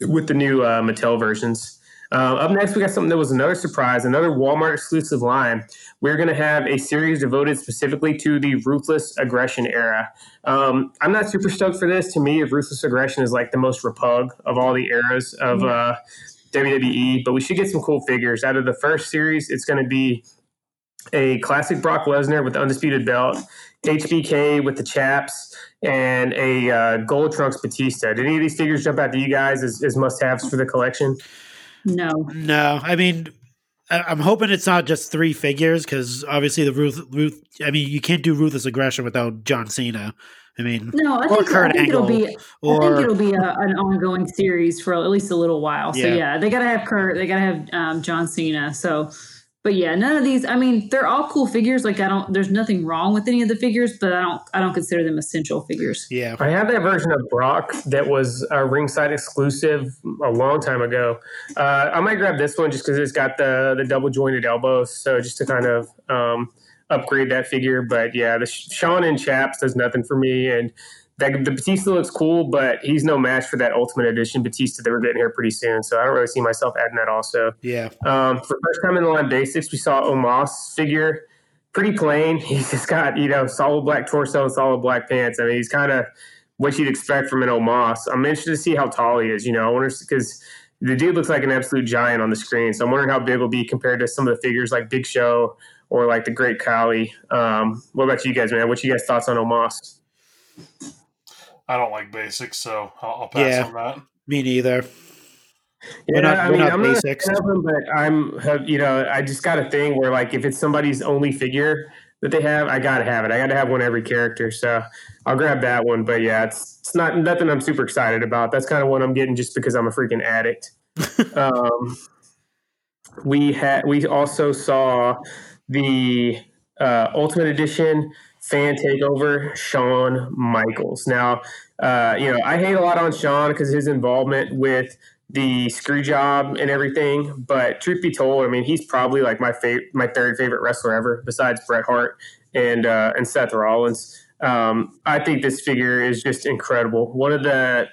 with the new uh, Mattel versions. Uh, up next, we got something that was another surprise, another Walmart exclusive line. We're going to have a series devoted specifically to the Ruthless Aggression era. Um, I'm not super stoked for this. To me, if Ruthless Aggression is like the most repug of all the eras of uh, WWE, but we should get some cool figures. Out of the first series, it's going to be a classic Brock Lesnar with the undisputed belt, HBK with the chaps, and a uh, Gold Trunks Batista. Did any of these figures jump out to you guys as, as must haves for the collection? No. No, I mean, I'm hoping it's not just three figures because obviously the Ruth, Ruth. I mean, you can't do ruthless aggression without John Cena. I mean, No, I Or think, I think it'll Angle, be. I think it'll be a, an ongoing series for at least a little while. So Yeah. yeah, they gotta have Kurt. They gotta have um, John Cena. So, but yeah, none of these. I mean, they're all cool figures. Like I don't. There's nothing wrong with any of the figures, but I don't. I don't consider them essential figures. yeah, I have that version of Brock that was a ringside exclusive a long time ago. Uh, I might grab this one just because it's got the the double jointed elbows, so just to kind of um, upgrade that figure. But yeah, the Shawn and Chaps does nothing for me, and that, the Batista looks cool, but he's no match for that Ultimate Edition Batista that we're getting here pretty soon. So I don't really see myself adding that also. yeah. Um, for first time in the line basics, we saw Omos figure pretty plain. <laughs> He's just got you know solid black torso and solid black pants. I mean, he's kind of what you'd expect from an Omos. I'm interested to see how tall he is. You know, I wonder because the dude looks like an absolute giant on the screen. So I'm wondering how big will be compared to some of the figures like Big Show or like the Great Khali. Um, what about you guys, man? What's you guys thoughts on Omos? I don't like basics, so I'll, I'll pass Yeah. on that. Me neither. Yeah, We're not- I we're mean, not I'm basics. not a fan of them, but I'm, have, you know, I just got a thing where like if it's somebody's only figure that they have, I gotta have it. I gotta have one every character, so I'll grab that one. But yeah, it's it's not nothing I'm super excited about. That's kind of what I'm getting just because I'm a freaking addict. <laughs> um, we had we also saw the uh, Ultimate Edition fan takeover Shawn Michaels. Now, uh, you know, I hate a lot on Sean because his involvement with the screw job and everything. But truth be told, I mean, he's probably like my favorite, my third favorite wrestler ever, besides Bret Hart and uh, and Seth Rollins. Um, I think this figure is just incredible. One of the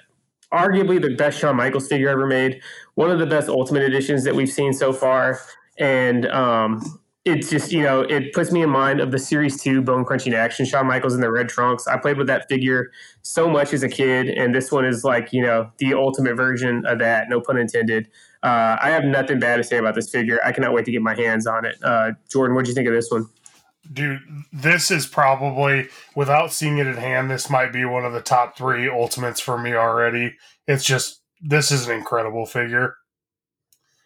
arguably the best Shawn Michaels figure ever made. One of the best Ultimate Editions that we've seen so far, and um, it's just you know it puts me in mind of the Series Two Bone Crunching Action. Shawn Michaels in the red trunks. I played with that figure so much as a kid, and this one is like you know the ultimate version of that. No pun intended. Uh, I have nothing bad to say about this figure. I cannot wait to get my hands on it. Uh, Jordan, what do you think of this one? Dude, this is probably, without seeing it at hand, this might be one of the top three ultimates for me already. It's just, this is an incredible figure.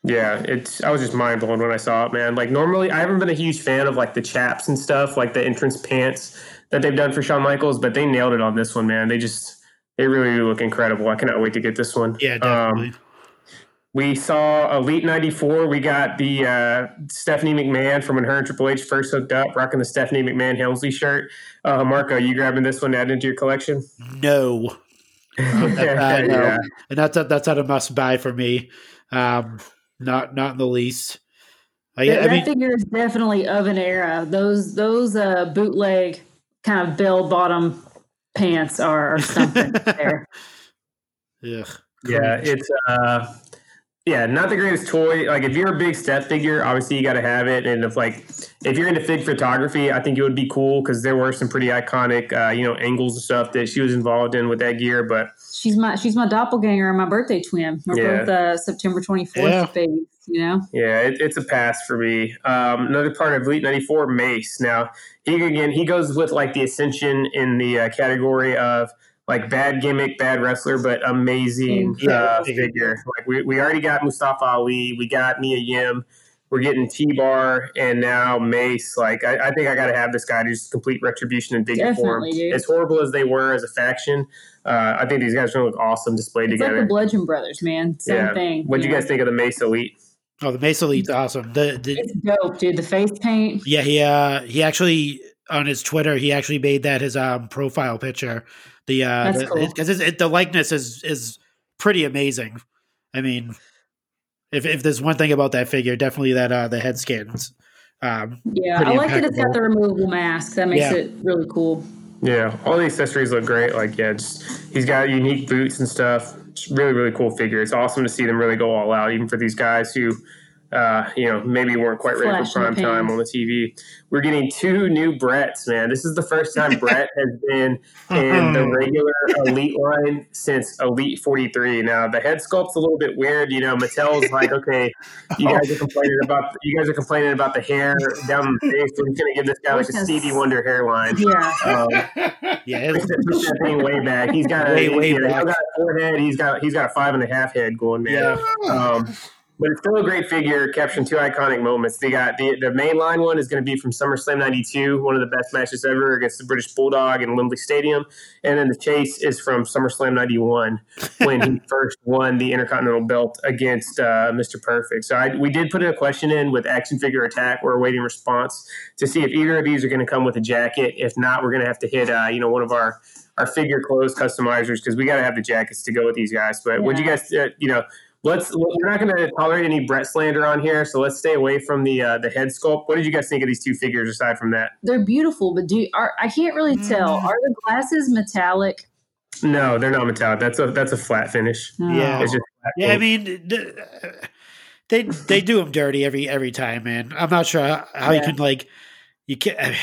Yeah, it's. I was just mind blown when I saw it, man. Like normally, I haven't been a huge fan of like the chaps and stuff, like the entrance pants that they've done for Shawn Michaels, but they nailed it on this one, man. They just, they really look incredible. I cannot wait to get this one. Yeah, Um, definitely. we saw Elite '94. We got the uh, Stephanie McMahon from when her and Triple H first hooked up, rocking the Stephanie McMahon Helmsley shirt. Uh, Marco, you grabbing this one to add into your collection? no, <laughs> I know. <laughs> yeah. and that's a, that's not a must buy for me. Um, not not in the least. I, that I mean, that figure is definitely of an era. Those those uh, bootleg kind of bell bottom pants are, are something <laughs> there. ugh, Yeah, cringe. it's uh yeah, not the greatest toy. Like if you're a big Steph figure, obviously you got to have it. And if like if you're into fig photography, I think it would be cool because there were some pretty iconic, uh, you know, angles and stuff that she was involved in with that gear. But She's my she's my doppelganger and my birthday twin. We're Yeah. both uh, September twenty fourth Yeah. babies. You know, yeah, it, it's a pass for me. Um, another part of Elite '94, Mace. Now he again he goes with like the Ascension in the uh, category of like bad gimmick, bad wrestler, but amazing Yeah, uh, figure. figure. Like we, we already got Mustafa Ali, we got Mia Yim, we're getting T Bar, and now Mace. Like I, I think I got to have this guy to just complete retribution in figure form. Definitely, dude. As horrible as they were as a faction, uh, I think these guys are going to look awesome displayed it's together. like the Bludgeon Brothers, man. Same yeah. thing. What do you know? guys think of the Mace Elite? Oh, the Mace Elite's awesome. The, the It's dope, dude. The face paint. yeah, he uh he actually on his Twitter he actually made that his um profile picture. The uh That's cool. because it, the likeness is is pretty amazing. I mean, if if there's one thing about that figure, definitely that uh the head skins. Um, Yeah, I like that it's got the removable mask. That makes Yeah. it really cool. Yeah, all the accessories look great. Like, yeah, just, he's got unique boots and stuff. It's really, really cool figure. It's awesome to see them really go all out, even for these guys who, uh, you know, maybe weren't quite ready Flash for prime time on the TV. We're getting two new Brets, man. This is the first time <laughs> Bret has been in the regular Elite line since Elite 43. Now, the head sculpt's a little bit weird. You know, Mattel's like, <laughs> okay, you guys are complaining about you guys are complaining about the hair down the face. We're going to give this guy like a Yes. Stevie Wonder hairline. Yeah. Um, <laughs> yeah, push that, push that thing way back. He's got a, Way, way you know, back. he's got a forehead. He's got he's got a five and a half head going, man. Yeah. Um, but it's still a great figure, capturing two iconic moments. They got the the main line one is going to be from SummerSlam '92, one of the best matches ever against the British Bulldog in Wembley Stadium, and then the chase is from SummerSlam '91 when he <laughs> first won the Intercontinental Belt against uh, Mr. Perfect. So I, we did put a question in with Action Figure Attack. We're awaiting response to see if either of these are going to come with a jacket. If not, we're going to have to hit uh, you know one of our our figure clothes customizers because we got to have the jackets to go with these guys. But would you guys, uh, you know, let's we're not going to tolerate any Bret slander on here, so let's stay away from the uh, the head sculpt. What did you guys think of these two figures aside from that? They're beautiful, but do are I can't really tell. Mm. Are the glasses metallic? No, they're not metallic. That's a that's a flat finish. No. Yeah. It's just flat yeah. I mean, th- they they do them dirty every every time, man. I'm not sure how, how you can like you can't.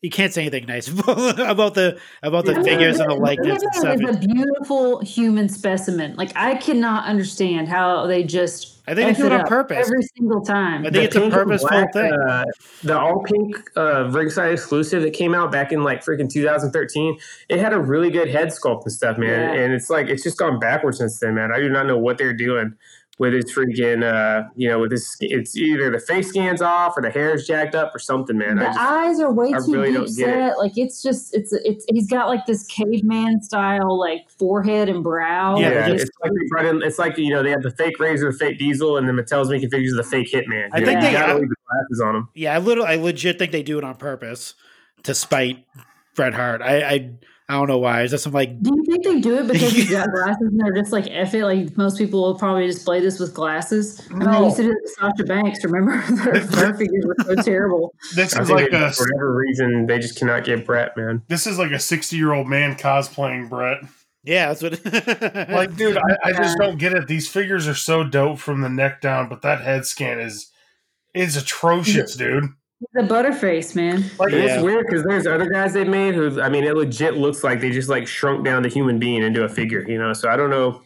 You can't say anything nice <laughs> about the about the I figures and the the likeness and stuff. Hitman is a beautiful human specimen. Like I cannot understand how they just. I think they F do it on purpose. every single time. I think it's a purposeful black, thing. Uh, the all pink uh, ringside exclusive that came out back in like freaking 2013. It had a really good head sculpt and stuff, man. Yeah. And it's like it's just gone backwards since then, man. I do not know what they're doing with his freaking, uh, you know, with his, It's either the face scans off or the hair is jacked up or something, man. the just, eyes are way I too really deep don't get it. Like it's just it's it's he's got like this caveman style like forehead and brow. Yeah, yeah, Like, it's like they brought in, it's like you know they have the fake Razor, the fake Diesel, and then Mattel's making figures of the fake Hitman. I You think know, they- gotta leave the glasses on them. Yeah, I little I legit think they do it on purpose to spite Bret Hart. I I, I don't know why. Is that some like Do you think they do it because <laughs> he's got glasses and they're just like F it? Like most people will probably just play this with glasses. I mean, I No. used to do it Sasha Banks. Remember, <laughs> their, their figures were so terrible. This I is like they- a for whatever reason they just cannot get Bret, man. this is like a sixty year old man cosplaying Bret. yeah, that's what <laughs> Like, dude, I, I just don't get it. These figures are so dope from the neck down, but that head scan is is atrocious, dude. The butterface, man. Like, Yeah. It's weird because there's other guys they made who, I mean, it legit looks like they just like shrunk down the human being into a figure, you know. So I don't know.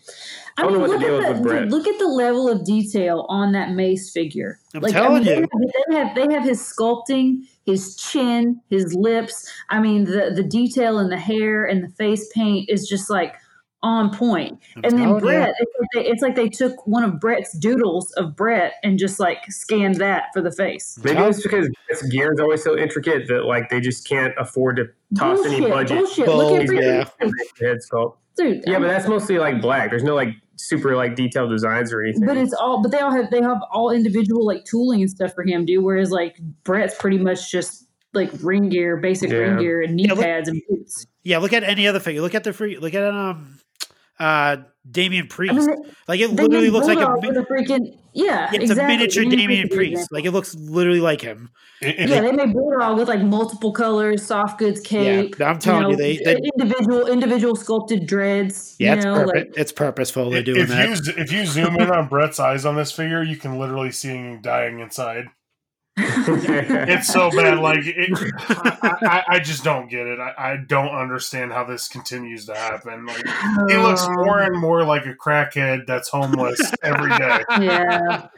I don't know what the look deal at is with the, Bret. Look at the level of detail on that Mace figure. I'm I telling mean, you. they have, they have they have his sculpting, his chin, his lips. I mean, the the detail in the hair and the face paint is just like on point. I'm and then. Bret, it's like, they, it's like they took one of Bret's doodles of Bret and just like scanned that for the face. Maybe it's because Bret's gear is always so intricate that like they just can't afford to toss any budget. bullshit. Look at yeah. Bret's Head sculpt. dude. Yeah, but that's mostly like black. There's no like super like detailed designs or anything. But it's all, but they all have, they have all individual like tooling and stuff for him, dude. Whereas like Bret's pretty much just like ring gear, basic Yeah. ring gear, and knee Yeah, look- pads and boots. Yeah, look at any other figure. Look at the free look at um uh Damian Priest. I mean, like it literally looks like a, Bulldog mi- with a freaking yeah, it's exactly. a miniature Damian Damian Priest is a good Priest. Like it looks literally like him. if- Yeah, they made Bulldog with like multiple colors, soft goods cape. I'm telling you, they- they- individual individual sculpted dreads. Yeah, it's know, perfect. like it's purposeful. They're doing if that. you if you zoom in on Bret's eyes on this figure, you can literally see him dying inside. It's so bad. Like it, I, I, I just don't get it. I, I don't understand how this continues to happen. Like he looks more and more like a crackhead that's homeless every day. yeah,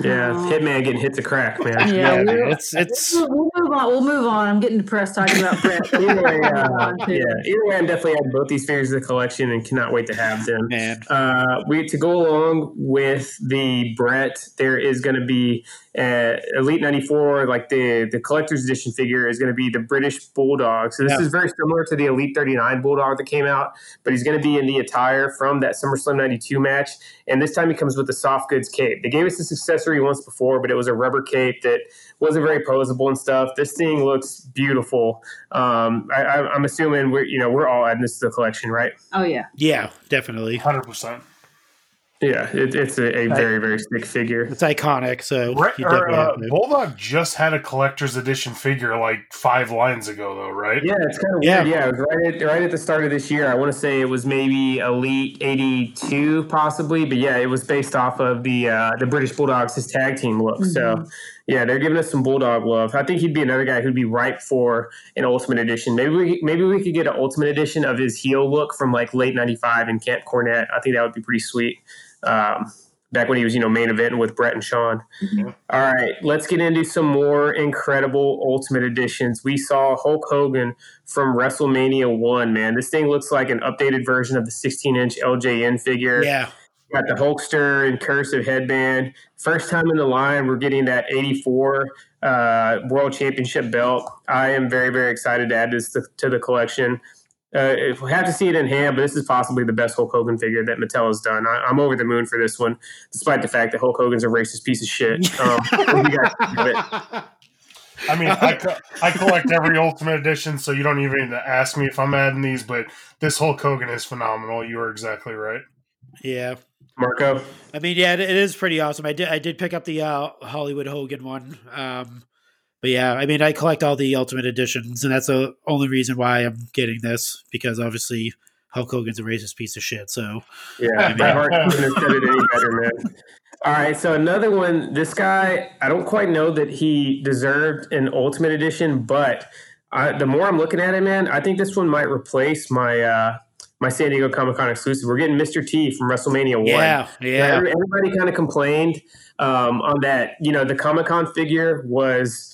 yeah, Hitman getting hit the crack, man. yeah. yeah, we'll, man, it's it's we'll move on. We'll move on. I'm getting depressed talking about Bret. <laughs> Either way, uh, move on to- yeah. Either way, I'm definitely adding both these figures to the collection and cannot wait to have them. man. Uh, we to go along with the Bret, there is going to be uh, Elite 94, like the, the collector's edition figure, is going to be the British Bulldog. So this Yeah. is very similar to the Elite 39 Bulldog that came out, but he's going to be in the attire from that SummerSlam 92 match. And this time he comes with the soft goods cape. They gave us this accessory once before, but it was a rubber cape that wasn't very posable and stuff. This thing looks beautiful. Um, I, I, I'm assuming we're you know we're all adding this to the collection, right? Oh yeah. Yeah, definitely. Hundred percent. Yeah, it, it's a, a very very sick figure. It's iconic. So Right, or, uh. Bulldog just had a collector's edition figure like five lines ago, though, right? Yeah, it's kind of Yeah. weird. Yeah, it was right at right at the start of this year. I want to say it was maybe Elite '82, possibly, but yeah, it was based off of the uh, the British Bulldogs, his tag team look. So yeah, they're giving us some Bulldog love. I think he'd be another guy who'd be ripe for an Ultimate Edition. Maybe we maybe we could get an Ultimate Edition of his heel look from like late '95 in Camp Cornette. I think that would be pretty sweet. Um, back when he was, you know, main event with Bret and Shawn. All right, let's get into some more incredible Ultimate Editions. We saw Hulk Hogan from WrestleMania 1, man. This thing looks like an updated version of the 16 inch LJN figure. Yeah. Got the Hulkster and cursive headband. First time in the line, we're getting that 84 uh, World Championship belt. I am very, very excited to add this to, to the collection. Uh, if we have to see it in hand, but this is possibly the best Hulk Hogan figure that Mattel has done. I, I'm over the moon for this one, despite the fact that Hulk Hogan's a racist piece of shit. Um, <laughs> what do you guys think of it? <laughs> I mean, I, co- I collect every Ultimate Edition, so you don't even need to ask me if I'm adding these. But this Hulk Hogan is phenomenal. You are exactly right. Yeah. Marco? I mean, yeah, it, it is pretty awesome. I did I did pick up the uh, Hollywood Hogan one. Um, but yeah, I mean, I collect all the Ultimate Editions, and that's the only reason why I'm getting this because obviously Hulk Hogan's a racist piece of shit. So Yeah, couldn't have said it any better, man. All right, so another one. This guy, I don't quite know that he deserved an Ultimate Edition, but I, the more I'm looking at it, man, I think this one might replace my uh, my San Diego Comic Con exclusive. We're getting Mr. T from WrestleMania One. yeah, Yeah, yeah, everybody kind of complained um, on that. You know, the Comic Con figure was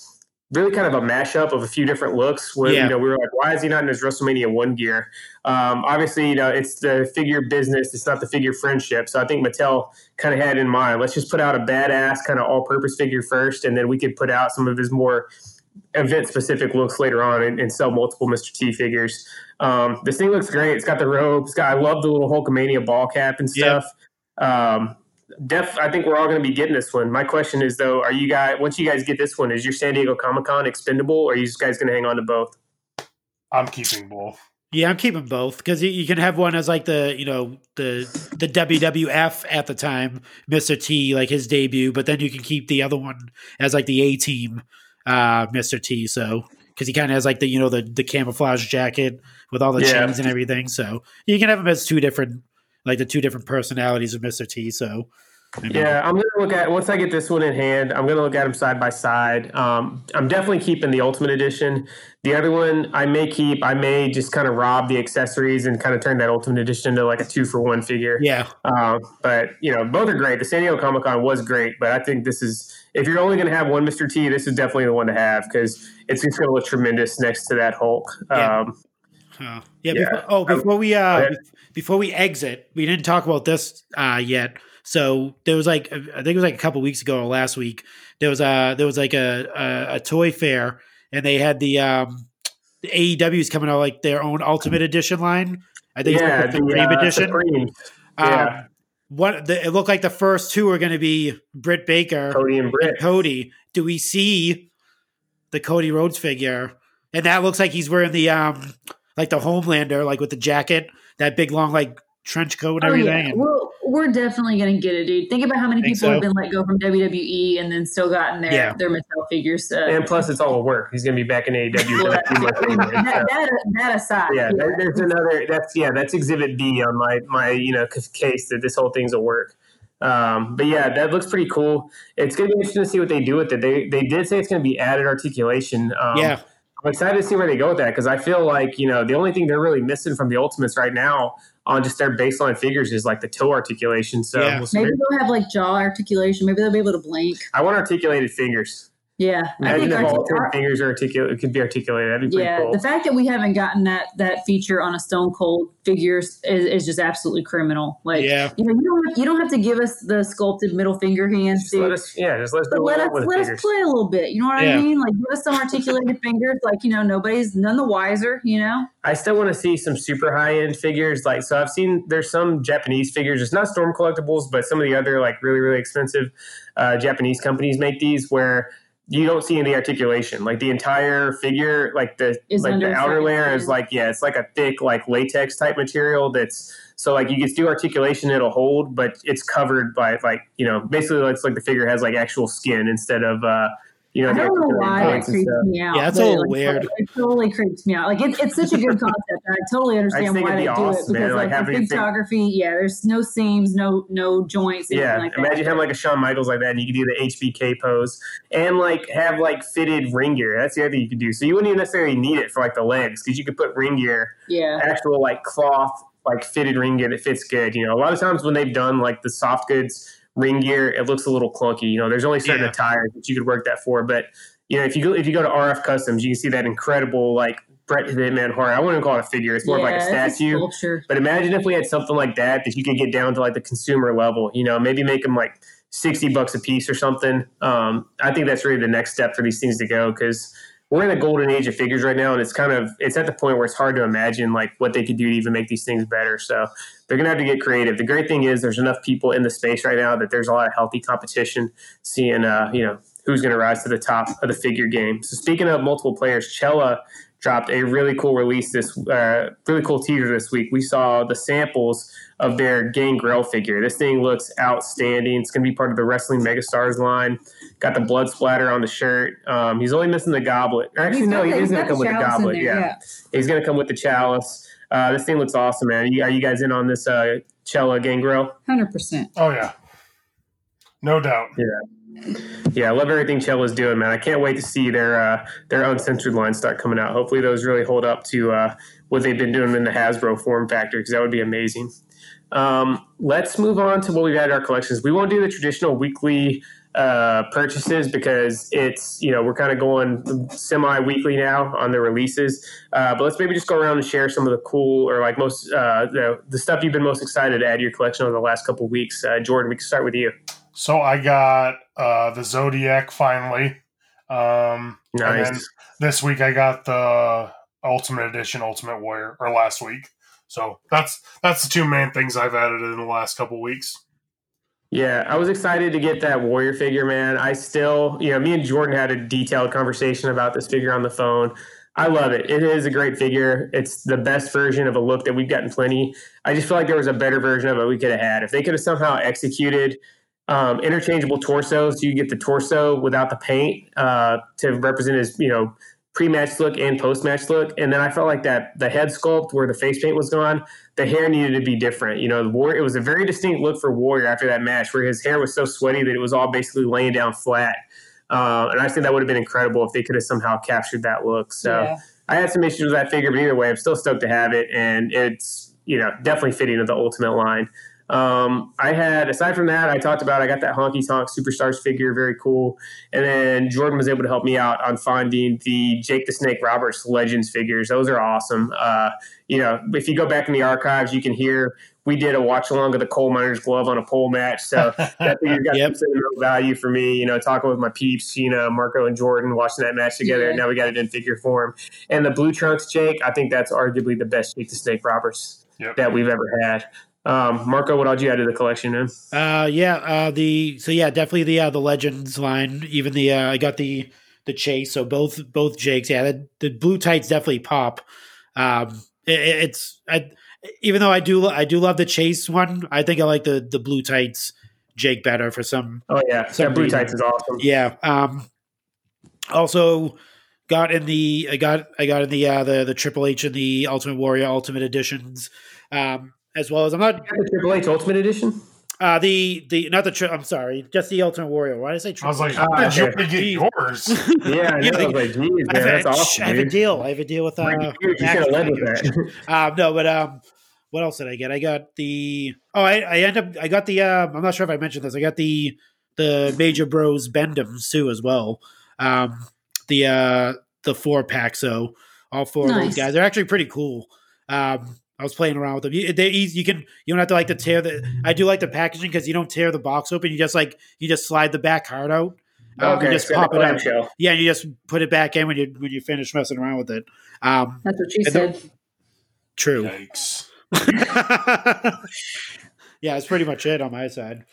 really kind of a mashup of a few different looks. Where Yeah. you know we were like, why is he not in his WrestleMania One gear? Um, obviously, you know, it's the figure business. It's not the figure friendship. So I think Mattel kind of had in mind, let's just put out a badass kind of all-purpose figure first, and then we could put out some of his more event-specific looks later on and, and sell multiple Mr. T figures. Um, this thing looks great. It's got the robe. It's got. I love the little Hulkamania ball cap and stuff. Um, def, I think we're all going to be getting this one. My question is though, are you guys once you guys get this one, is your San Diego Comic Con expendable, or are you guys going to hang on to both? I'm keeping both. yeah. I'm keeping both because you, you can have one as like the you know the the WWF at the time, Mister T, like his debut, but then you can keep the other one as like the A Team, uh, Mister T. So because he kind of has like the you know the the camouflage jacket with all the Yeah. chains and everything. So you can have him as two different like the two different personalities of Mister T. So Yeah, I'm gonna look at once I get this one in hand. I'm gonna look at them side by side. Um, I'm definitely keeping the Ultimate Edition. The other one I may keep. I may just kind of rob the accessories and kind of turn that Ultimate Edition into like a two for one figure. yeah, Um, but you know, both are great. The San Diego Comic Con was great, but I think this is if you're only going to have one Mr. T, this is definitely the one to have because it's just going to look tremendous next to that Hulk. Yeah. Um, Uh, yeah. Yeah. Before, oh, before we uh, before we exit, we didn't talk about this uh, yet. So there was like I think it was like a couple weeks ago or last week. There was a there was like a a, a toy fair, and they had the um the AEW's coming out like their own Ultimate Edition line. I think yeah, it's like the Supreme uh, Edition. Supreme. Um, yeah. what the, it looked like the first two are going to be Britt Baker Cody and and Britt. Cody. Do we see the Cody Rhodes figure? And that looks like he's wearing the um like the Homelander, like with the jacket, that big long like trench coat and Oh everything. yeah, And- we're, we're definitely gonna get it, dude. Think about how many people so? have been let go from WWE and then still gotten their Yeah. their Mattel figures. Uh, And plus, it's all a work. He's going to be back in AEW. well, <laughs> in a few months anyway, so- that, that, that aside, yeah, yeah. there- there's another. That's yeah, that's Exhibit B on my my you know case that this whole thing's a work. Um, but yeah, that looks pretty cool. It's going to be interesting to see what they do with it. They they did say it's going to be added articulation. Um, yeah, I'm excited to see where they go with that because I feel like you know the only thing they're really missing from the Ultimates right now on just their baseline figures is like the toe articulation. So Yeah. we'll. Maybe they'll have like jaw articulation. Maybe they'll be able to blink. I want articulated fingers. Yeah, I Imagine think if all ten our- fingers are articulated, could be articulated. That'd be yeah, cool. the fact that we haven't gotten that that feature on a Stone Cold figure is, is just absolutely criminal. Like, Yeah. you know, you don't have, you don't have to give us the sculpted middle finger hands, just let us, yeah, just let us But let us let fingers. us play a little bit. You know what Yeah. I mean? Like, give us some articulated <laughs> fingers. Like, you know, nobody's none the wiser. You know? I still want to see some super high end figures. Like, so I've seen there's some Japanese figures. It's not Storm Collectibles, but some of the other like really really expensive uh, Japanese companies make these where you don't see any articulation. Like the entire figure, like the Is like the outer layer is like yeah, it's like a thick like latex type material that's so like you can do articulation, it'll hold, but it's covered by like you know basically it's like the figure has like actual skin instead of uh you know I don't know why that points creeps me out. Yeah, that's but a little like, weird. It totally creeps me out. Like it's, it's such a good concept. I totally <laughs> understand think why they be do awesome, it man, because like, like, having the a big- photography, yeah, there's no seams, no no joints, anything Yeah, like that. imagine having like a Shawn Michaels like that, and you could do the HBK pose, and like have like fitted ring gear. That's the other thing you could do. So you wouldn't even necessarily need it for like the legs, because you could put ring gear, yeah, actual like cloth, like fitted ring gear that fits good. You know, a lot of times when they've done like the soft goods ring gear, it looks a little clunky. You know, there's only certain Yeah. attires that you could work that for, but you know, if you go if you go to RF Customs, you can see that incredible like Bret Hitman Horror. I wouldn't call it a figure; it's more of like a statue. sculpture. But imagine if we had something like that that you could get down to like the consumer level. You know, maybe make them like sixty bucks a piece or something. Um, I think that's really the next step for these things to go because we're in the golden age of figures right now, and it's kind of it's at the point where it's hard to imagine like what they could do to even make these things better. So they're gonna have to get creative. The great thing is there's enough people in the space right now that there's a lot of healthy competition. Seeing uh, you know who's going to rise to the top of the figure game. So speaking of multiple players, Chella dropped a really cool release this uh, really cool teaser this week. We saw the samples of their Gangrel figure. This thing looks outstanding. It's going to be part of the Wrestling Megastars line. Got the blood splatter on the shirt. Um, he's only missing the goblet. Actually, He's no, he is going to come with the goblet. there, Yeah. he's going to come with the chalice. Uh, this thing looks awesome, man. Are you, are you guys in on this uh, Chella Gangrel? hundred percent. Oh yeah, no doubt. Yeah, Yeah, I love everything Chella's doing, man. I can't wait to see their uh, their uncensored line start coming out. Hopefully, those really hold up to uh, what they've been doing in the Hasbro form factor, because that would be amazing. Um, let's move on to what we've had in our collections. We won't do the traditional weekly uh, purchases because it's you know we're kind of going semi weekly now on the releases. Uh, but let's maybe just go around and share some of the cool or like most uh, the, the stuff you've been most excited to add to your collection over the last couple weeks. Uh, Jordan, we can start with you. So I got uh, the Zodiac finally. Um, Nice. this week I got the Ultimate Edition Ultimate Warrior, or last week. So that's that's the two main things I've added in the last couple weeks. Yeah, I was excited to get that warrior figure, man. I still, you know, me and Jordan had a detailed conversation about this figure on the phone. I love it. It is a great figure. It's the best version of a look that we've gotten plenty. I just feel like there was a better version of it we could have had. If they could have somehow executed um, interchangeable torsos, you get the torso without the paint uh, to represent his, you know, pre-match look and post-match look. And then I felt like that the head sculpt where the face paint was gone, the hair needed to be different. You know, the war it was a very distinct look for Warrior after that match where his hair was so sweaty that it was all basically laying down flat. Uh, and I think that would have been incredible if they could have somehow captured that look. So Yeah. I had some issues with that figure, but either way, I'm still stoked to have it, and it's you know definitely fitting of the Ultimate line. Um, I had aside from that, I talked about I got that Honky Tonk Superstars figure, very cool, and then Jordan was able to help me out on finding the Jake the Snake Roberts Legends figures. Those are awesome. Uh, you know, if you go back in the archives, you can hear we did a watch along of the coal miner's glove on a pole match. So <laughs> that figure got Yep. some sentimental value for me. You know, talking with my peeps, you know, Marco, and Jordan, watching that match together. Yeah. And now we got it in figure form. And the Blue Trunks Jake, I think that's arguably the best Jake the Snake Roberts Yep. that we've ever had. Um, Marco, what else you add to the collection, man? Uh, yeah. Uh, the so yeah, definitely the uh, the legends line. Even the uh, I got the the chase. So both both Jakes. Yeah, the, the blue tights definitely pop. Um, it, it's I even though I do I do love the chase one. I think I like the the blue tights Jake better for some Oh yeah, Some that Blue reason. Tights is awesome. Yeah. Um. Also, got in the I got I got in the uh, the the Triple H and the Ultimate Warrior Ultimate editions, um, as well as I'm not the Triple H Ultimate Edition. uh the the not the tri- I'm sorry, just the Ultimate Warrior. Why did I say I was like, how Ah, did you okay. get yours? <laughs> Yeah, I, know. Yeah, I was like, geez, I man, have, that's a, awesome. I have a deal. I have a deal with uh, Like, you should have led with that. um, <laughs> no, but um, what else did I get? I got the oh, I I end up I got the um, I'm not sure if I mentioned this. I got the the Major Bros Bendems too as well. um, the uh, the four pack. So all four of those guys are actually pretty cool. Um, I was playing around with them. You, they're easy. You can you don't have to like to tear the. I do like the packaging because you don't tear the box open. You just like you just slide the back card out. Um, Okay, you just pop it out. clamshell. Yeah, you just put it back in when you when you finish messing around with it. Um, That's what she And the- said. true. Yikes. <laughs> yeah, that's pretty much it on my side.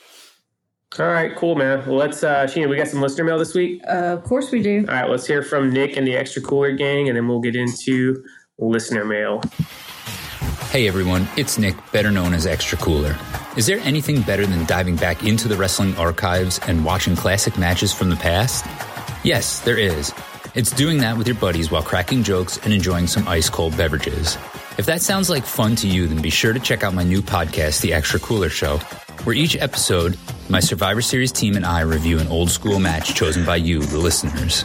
All right, cool, man. Well, let's, uh, Sheena, we got some listener mail this week. Uh, of course we do. All right, let's hear from Nick and the Extra Cooler Gang, and then we'll get into listener mail. Hey everyone, it's Nick, better known as Extra Cooler. Is there anything better than diving back into the wrestling archives and watching classic matches from the past? Yes, there is. It's doing that with your buddies while cracking jokes and enjoying some ice cold beverages. If that sounds like fun to you, then be sure to check out my new podcast, The Extra Cooler Show, where each episode, my Survivor Series team and I review an old school match chosen by you, the listeners.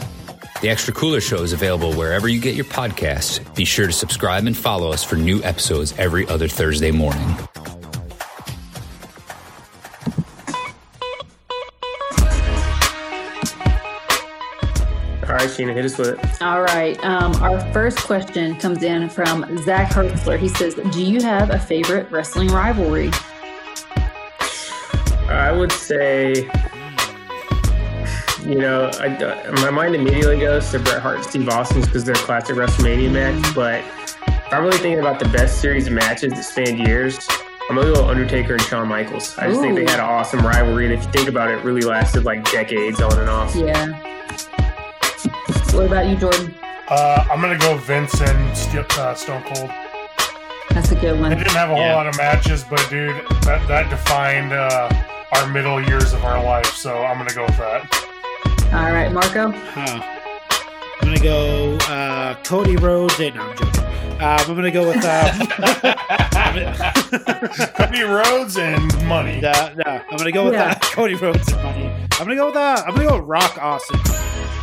The Extra Cooler Show is available wherever you get your podcasts. Be sure to subscribe and follow us for new episodes every other Thursday morning. All right, Sheena, hit us with it. All right. Um, our first question comes in from Zach Hertzler. He says, "Do you have a favorite wrestling rivalry?" I would say, you know, I, my mind immediately goes to Bret Hart and Steve Austin's because they're a classic WrestleMania match. But if I'm really thinking about the best series of matches that spanned years, I'm gonna go Undertaker and Shawn Michaels. I just think they had an awesome rivalry, and if you think about it, it really lasted like decades on and off. Yeah. What about you, Jordan? Uh, I'm gonna go Vince and St- uh, Stone Cold. That's a good one. They didn't have a whole Yeah. lot of matches, but dude, that that defined uh, our middle years of our life. So I'm gonna go with that. All right, Marco. Huh. I'm gonna go uh, Cody Rhodes. And, no, I'm joking. Um, I'm gonna go with. Uh, <laughs> Cody Rhodes and money. Uh, no, I'm gonna go with Yeah. uh, <laughs> Cody Rhodes and money. I'm gonna go with uh, I'm gonna go with Rock Austin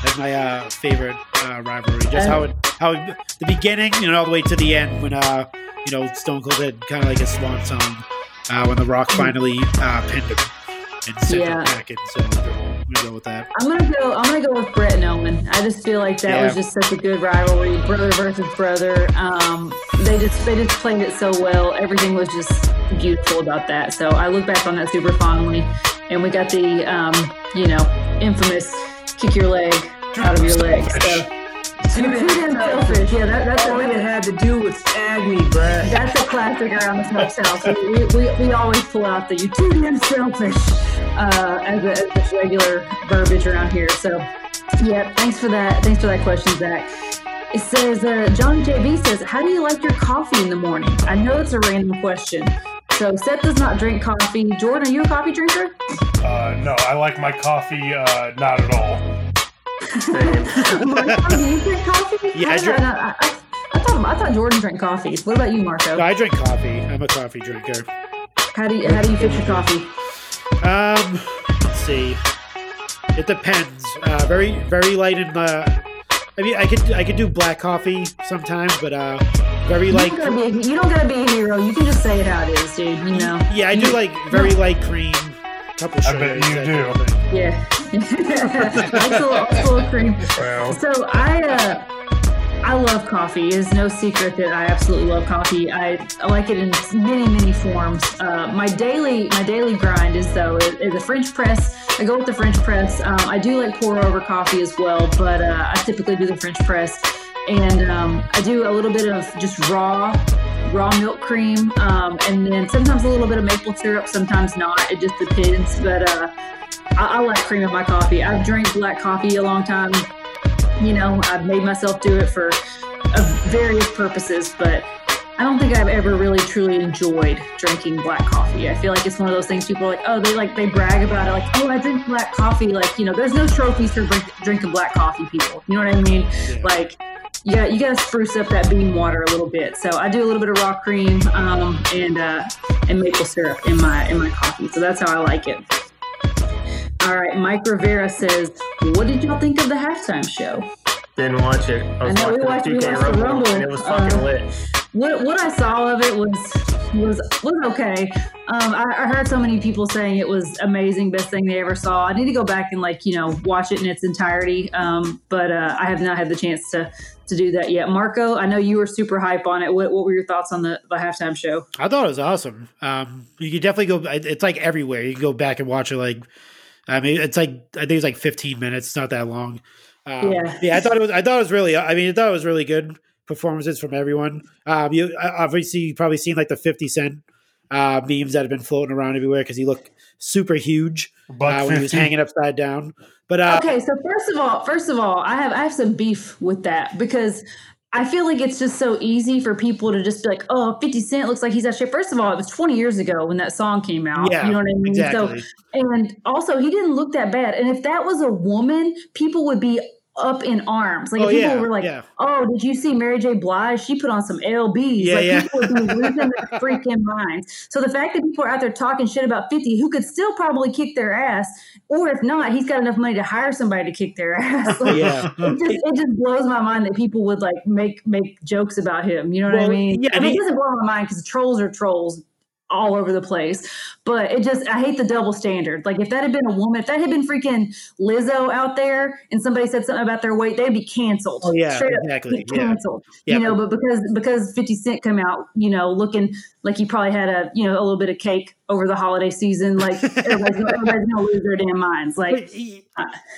as my uh, favorite uh, rivalry. Just how it how it, the beginning, you know, all the way to the end when uh, you know Stone Cold did kind of like a swan song uh, when the Rock finally uh, pinned him and sent Yeah. him back in. Gonna go with that. I'm gonna go. I'm gonna go with Bret and Owen. I just feel like that Yeah. was just such a good rivalry, brother versus brother. Um, they just they just played it so well. Everything was just beautiful about that. So I look back on that super fondly. And we got the um, you know infamous kick your leg out of your leg. So you're too damn selfish. Yeah, that, that's All a, it had to do was tag me, Bret. that's a classic around the smoke house. We, we, we always pull out the you too damn selfish uh, as, a, as just regular verbiage around here. So, yeah, thanks for that. Thanks for that question, Zach. It says, uh, John JB says, How do you like your coffee in the morning? I know it's a random question. So, Seth does not drink coffee. Jordan, are you a coffee drinker? Uh, no, I like my coffee uh, not at all. <laughs> Marco, do you drink coffee? Yeah, I I, drink- I, I, I thought, I thought Jordan drank coffee. What about you, Marco? No, I drink coffee. I'm a coffee drinker. How do you, how do you fix your coffee? Um, let's see. It depends. Uh, very very light in the. I mean, I could I could do black coffee sometimes, but uh, very You light. don't, gotta be a, you don't gotta be a hero. You can just say it how it is, dude. You know. Yeah, I do like very light cream. Couple I bet you that do. type. Yeah. That's a little, that's a cream. So I uh, I love coffee. It is no secret that I absolutely love coffee. I, I like it in many many forms. Uh, my daily my daily grind is though is, a French press. I go with the French press. Um, I do like pour over coffee as well, but uh, I typically do the French press, and um, I do a little bit of just raw raw milk cream, um, and then sometimes a little bit of maple syrup. Sometimes not. It just depends. But uh, I, I like cream in my coffee. I've drank black coffee a long time. You know, I've made myself do it for uh, various purposes, but I don't think I've ever really truly enjoyed drinking black coffee. I feel like it's one of those things people are like, oh, they like they brag about it, like, oh, I drink black coffee. Like, you know, there's no trophies for drink, drinking black coffee, people. You know what I mean? Yeah. Like, you got you got to spruce up that bean water a little bit. So I do a little bit of raw cream um, and uh, and maple syrup in my in my coffee. So that's how I like it. All right, Mike Rivera says, "What did y'all think of the halftime show?" didn't watch it. I was I know, we watched- we the 2K watched the Rumble, Rumble, and it was fucking uh, lit. What what I saw of it was was was okay. Um, I, I heard so many people saying it was amazing, best thing they ever saw. I need to go back and like you know watch it in its entirety, um, but uh, I have not had the chance to to do that yet. Marco, I know you were super hype on it. What, what were your thoughts on the, the halftime show? I thought it was awesome. Um, you could definitely go. It's like everywhere. You can go back and watch it. Like, I mean, it's like I think it's like 15 minutes. It's not that long. Um, Yeah. yeah. I thought it was. I thought it was really. I mean, I thought it was really good performances from everyone. Um, you obviously you've probably seen like the 50 Cent uh, memes that have been floating around everywhere because he looked super huge Buck uh, when he was hanging upside down. But uh, Okay, so first of all, first of all, I have I have some beef with that because I feel like it's just so easy for people to just be like, "Oh, 50 Cent looks like he's out shape." First of all, it was 20 years ago when that song came out. yeah, you know what I mean? exactly. So, and also, he didn't look that bad. And if that was a woman, people would be up in arms. Like Oh, if people yeah, were like, yeah. "Oh, did you see Mary J. Blige? She put on some LBs." Yeah, like yeah. people would be <laughs> losing their freaking minds. So the fact that people are out there talking shit about 50, who could still probably kick their ass, or if not, he's got enough money to hire somebody to kick their <laughs> ass. Like, Yeah. it just it just blows my mind that people would like make make jokes about him. You know what I mean? yeah, I mean, it doesn't blow my mind because trolls are trolls all over the place. But it just I hate the double standard. Like if that had been a woman, if that had been freaking Lizzo out there and somebody said something about their weight, they'd be canceled. Oh, yeah, Straight exactly. up Yeah. canceled. Yeah, you know, but because because 50 Cent come out, you know, looking like he probably had a, you know, a little bit of cake over the holiday season, like everybody's, gonna- everybody's gonna lose their damn minds. Like But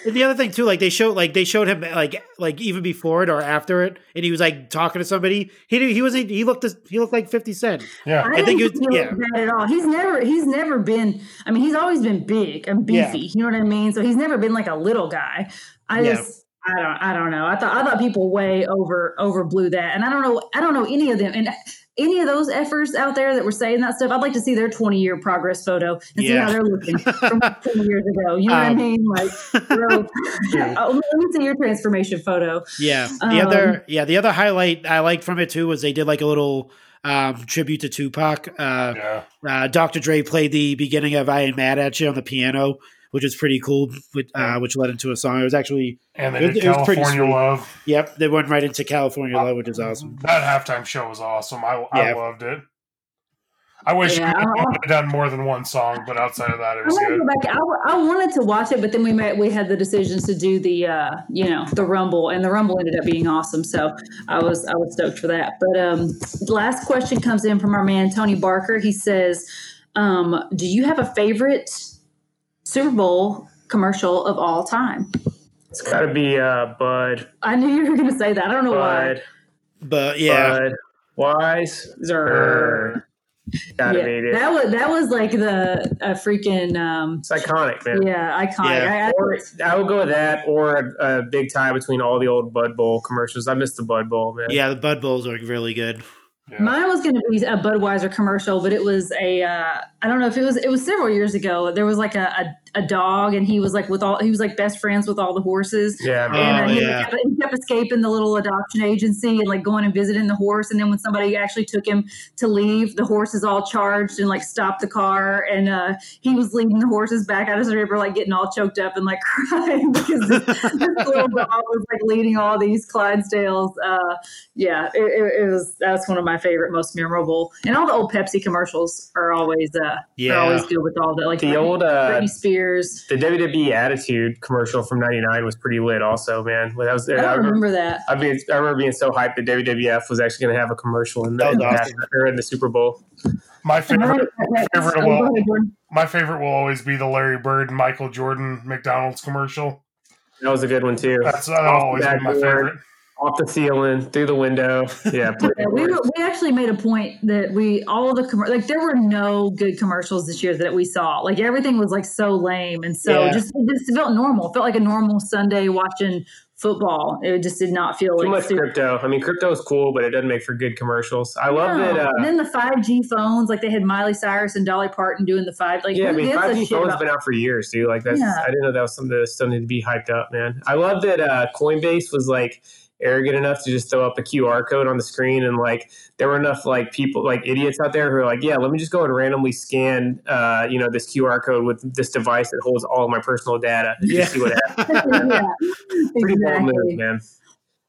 the other thing too, like they showed, like they showed him, like like even before it or after it, and he was like talking to somebody. He he wasn't. He looked. He looked like Fifty Cent. Yeah. I, I think think it was- he yeah. looks bad at all. He's never he's never been. I mean, he's always been big and Yeah. beefy. You know what I mean? So he's never been like a little guy. I Yeah. just I don't I don't know. I thought I thought people way over over blew that, and I don't know I don't know any of them and. Any of those efforts out there that were saying that stuff, I'd like to see their 20 year progress photo and see how they're looking from <laughs> 20 years ago. You know what I Um, mean? Like, <laughs> bro, <laughs> oh, let me see your transformation photo. Yeah. The Um, other, yeah, the other highlight I liked from it too was they did like a little um, tribute to Tupac. Uh, Yeah. uh, Dr. Dre played the beginning of "I Ain't Mad at You" on the piano, which was pretty cool. Which, uh, which led into a song. It was actually, And they It- did it was pretty California. Love. yep, they went right into California Love, which is awesome. That halftime show was awesome. I, I Yeah. loved it. I wish Yeah, we I- would have done more than one song, but outside of that, it I was want to good. go back. I, w- I wanted to watch it, but then we met. We had the decisions to do the, uh, you know, the Rumble, and the Rumble ended up being awesome. So I was I was stoked for that. But um, last question comes in from our man Tony Barker. He says, um, "Do you have a favorite Super Bowl commercial of all time?" It's got to be uh, Bud. I knew you were going to say that. I don't know why. But yeah, Bud. Wise. Zer. Gotta Yeah, it. that was that was like the a freaking um, It's iconic, man. yeah iconic. Yeah. I, I, Or I would go with that, or a, a big tie between all the old Bud Bowl commercials. I miss the Bud Bowl, man. yeah, the Bud Bowls are really good. Yeah. Mine was going to be a Budweiser commercial, but it was a uh, I don't know if it was it was several years ago. There was like a, a, a dog, and he was like with all he was like best friends with all the horses. Yeah, man. And uh, Oh, he, yeah. kept, he kept escaping the little adoption agency and like going and visiting the horse. And then when somebody actually took him to leave, the horses all charged and like stopped the car. And uh, he was leading the horses back out of the river, like getting all choked up and like <laughs> crying because this, this little dog was like leading all these Clydesdales. Uh, yeah, it, it, it was that's one of my favorite, most memorable. And all the old Pepsi commercials are always uh, Yeah. are always good with all the like The old uh, Britney Spears. the WWE Attitude commercial from '99 was pretty lit, also, man. When that was, I I, don't remember, remember that. I mean, I remember being so hyped that WWF was actually going to have a commercial in the, in, the, awesome. or in the Super Bowl. My favorite, favorite Oh, will- go ahead, Jordan. my favorite will always be the Larry Bird and Michael Jordan McDonald's commercial. That was a good one too. That's that'll always be my favorite. Off the ceiling, through the window. Yeah, <laughs> Yeah, we, were, we actually made a point that we all the like there were no good commercials this year that we saw. Like everything was like so lame and so Yeah. just it just felt normal. It felt like a normal Sunday watching football. It just did not feel Too like much super- crypto. I mean, crypto is cool, but it doesn't make for good commercials. I love No. that. Uh, and then the five G phones, like they had Miley Cyrus and Dolly Parton doing the five. Like yeah, I mean, 5G phone's about- been out for years, dude. Like that's. Yeah. I didn't know that was something that still needed to be hyped up, man. I love that uh, Coinbase was like arrogant enough to just throw up a QR code on the screen, and like there were enough like people, like idiots out there who are like, yeah, let me just go and randomly scan, uh, you know, this QR code with this device that holds all of my personal data. Yeah. just see what happens. <laughs> yeah, Pretty bold move, exactly. man.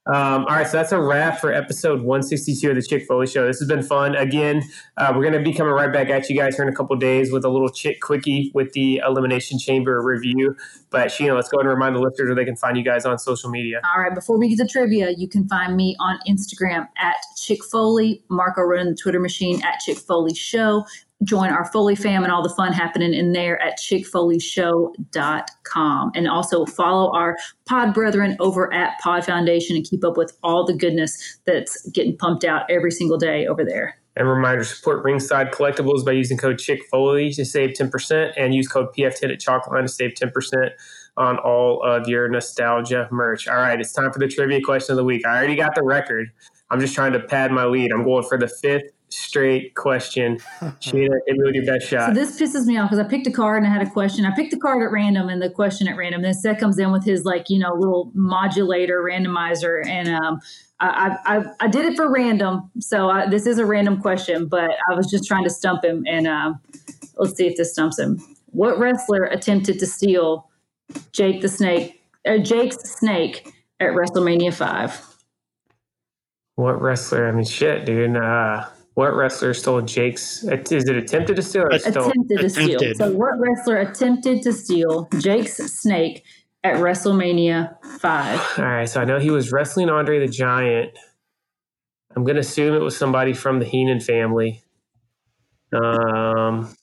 Um, all right, so that's a wrap for episode 162 of the Chick Foley Show. This has been fun. Again, uh, we're going to be coming right back at you guys here in a couple days with a little Chick quickie with the Elimination Chamber review. But Sheena, let's go ahead and remind the listeners where they can find you guys on social media. All right, before we get to trivia, you can find me on Instagram at Chick Foley, Marco running the Twitter machine at Chick Foley Show. Join our Foley fam and all the fun happening in there at chickfoleyshow.com. And also follow our pod brethren over at Pod Foundation and keep up with all the goodness that's getting pumped out every single day over there. And reminder support Ringside Collectibles by using code Chick Foley to save 10% and use code PF10 at Chalkline to save 10% on all of your nostalgia merch. All right, it's time for the trivia question of the week. I already got the record. I'm just trying to pad my lead. I'm going for the fifth straight question. Sheena, hit me with your best shot. So this pisses me off because I picked a card and I had a question. I picked the card at random and the question at random. Then Seth comes in with his like you know little modulator randomizer, and um, I, I I did it for random. So I, this is a random question, but I was just trying to stump him, and um, let's see if this stumps him. What wrestler attempted to steal Jake the Snake, uh, Jake's snake at WrestleMania five? What wrestler? I mean, shit, dude. Uh, what wrestler stole Jake's? Is it attempted to steal or stole? Attempted to steal. Attempted. So what wrestler attempted to steal Jake's snake at WrestleMania five? All right, so I know he was wrestling Andre the Giant. I'm gonna assume it was somebody from the Heenan family. Um,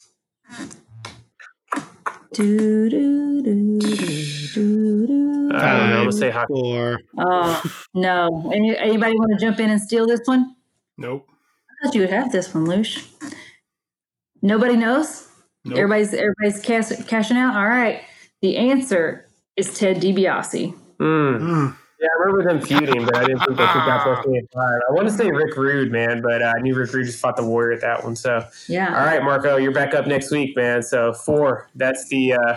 Do, do, do, do, do, do. I don't know. I'm gonna say Five, hockey. four. Oh no! Any, anybody want to jump in and steal this one? Nope. I thought you would have this one, Lush. Nobody knows. Nope. Everybody's everybody's cash, cashing out. All right. The answer is Ted DiBiase. Mm. Mm. Yeah, I remember them feuding, but I didn't think they took that WrestleMania five. I want to say Rick Rude, man, but uh, I knew Rick Rude just fought the Warrior at that one. So, Yeah. all right, Marco, you're back up next week, man. So four. That's the uh,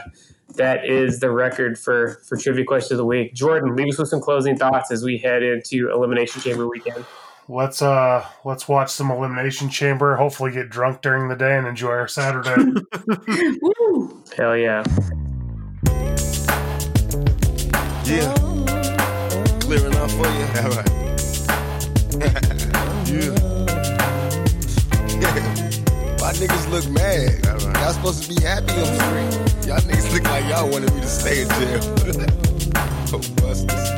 that is the record for for trivia question of the week. Jordan, leave us with some closing thoughts as we head into Elimination Chamber weekend. Let's uh let's watch some Elimination Chamber. Hopefully, get drunk during the day and enjoy our Saturday. <laughs> Woo! Hell yeah. Yeah. Clearing out for you. All right. <laughs> yeah. <laughs> yeah Why niggas look mad? All right. Y'all supposed to be happy on the screen. Y'all niggas look like y'all wanted me to stay in jail. oh, busters.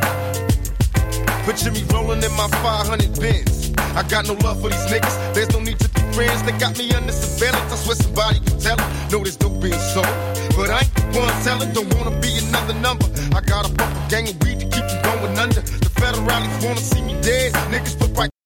Picture me rolling in my 500 Benz. I got no love for these niggas. There's no need to be friends. They got me under surveillance. I swear somebody can tell it. No, there's dope being sold. But I ain't the one selling. Don't wanna be another number. I got a bumper gang of weed to keep them going under. The federalists wanna see me dead. Niggas put right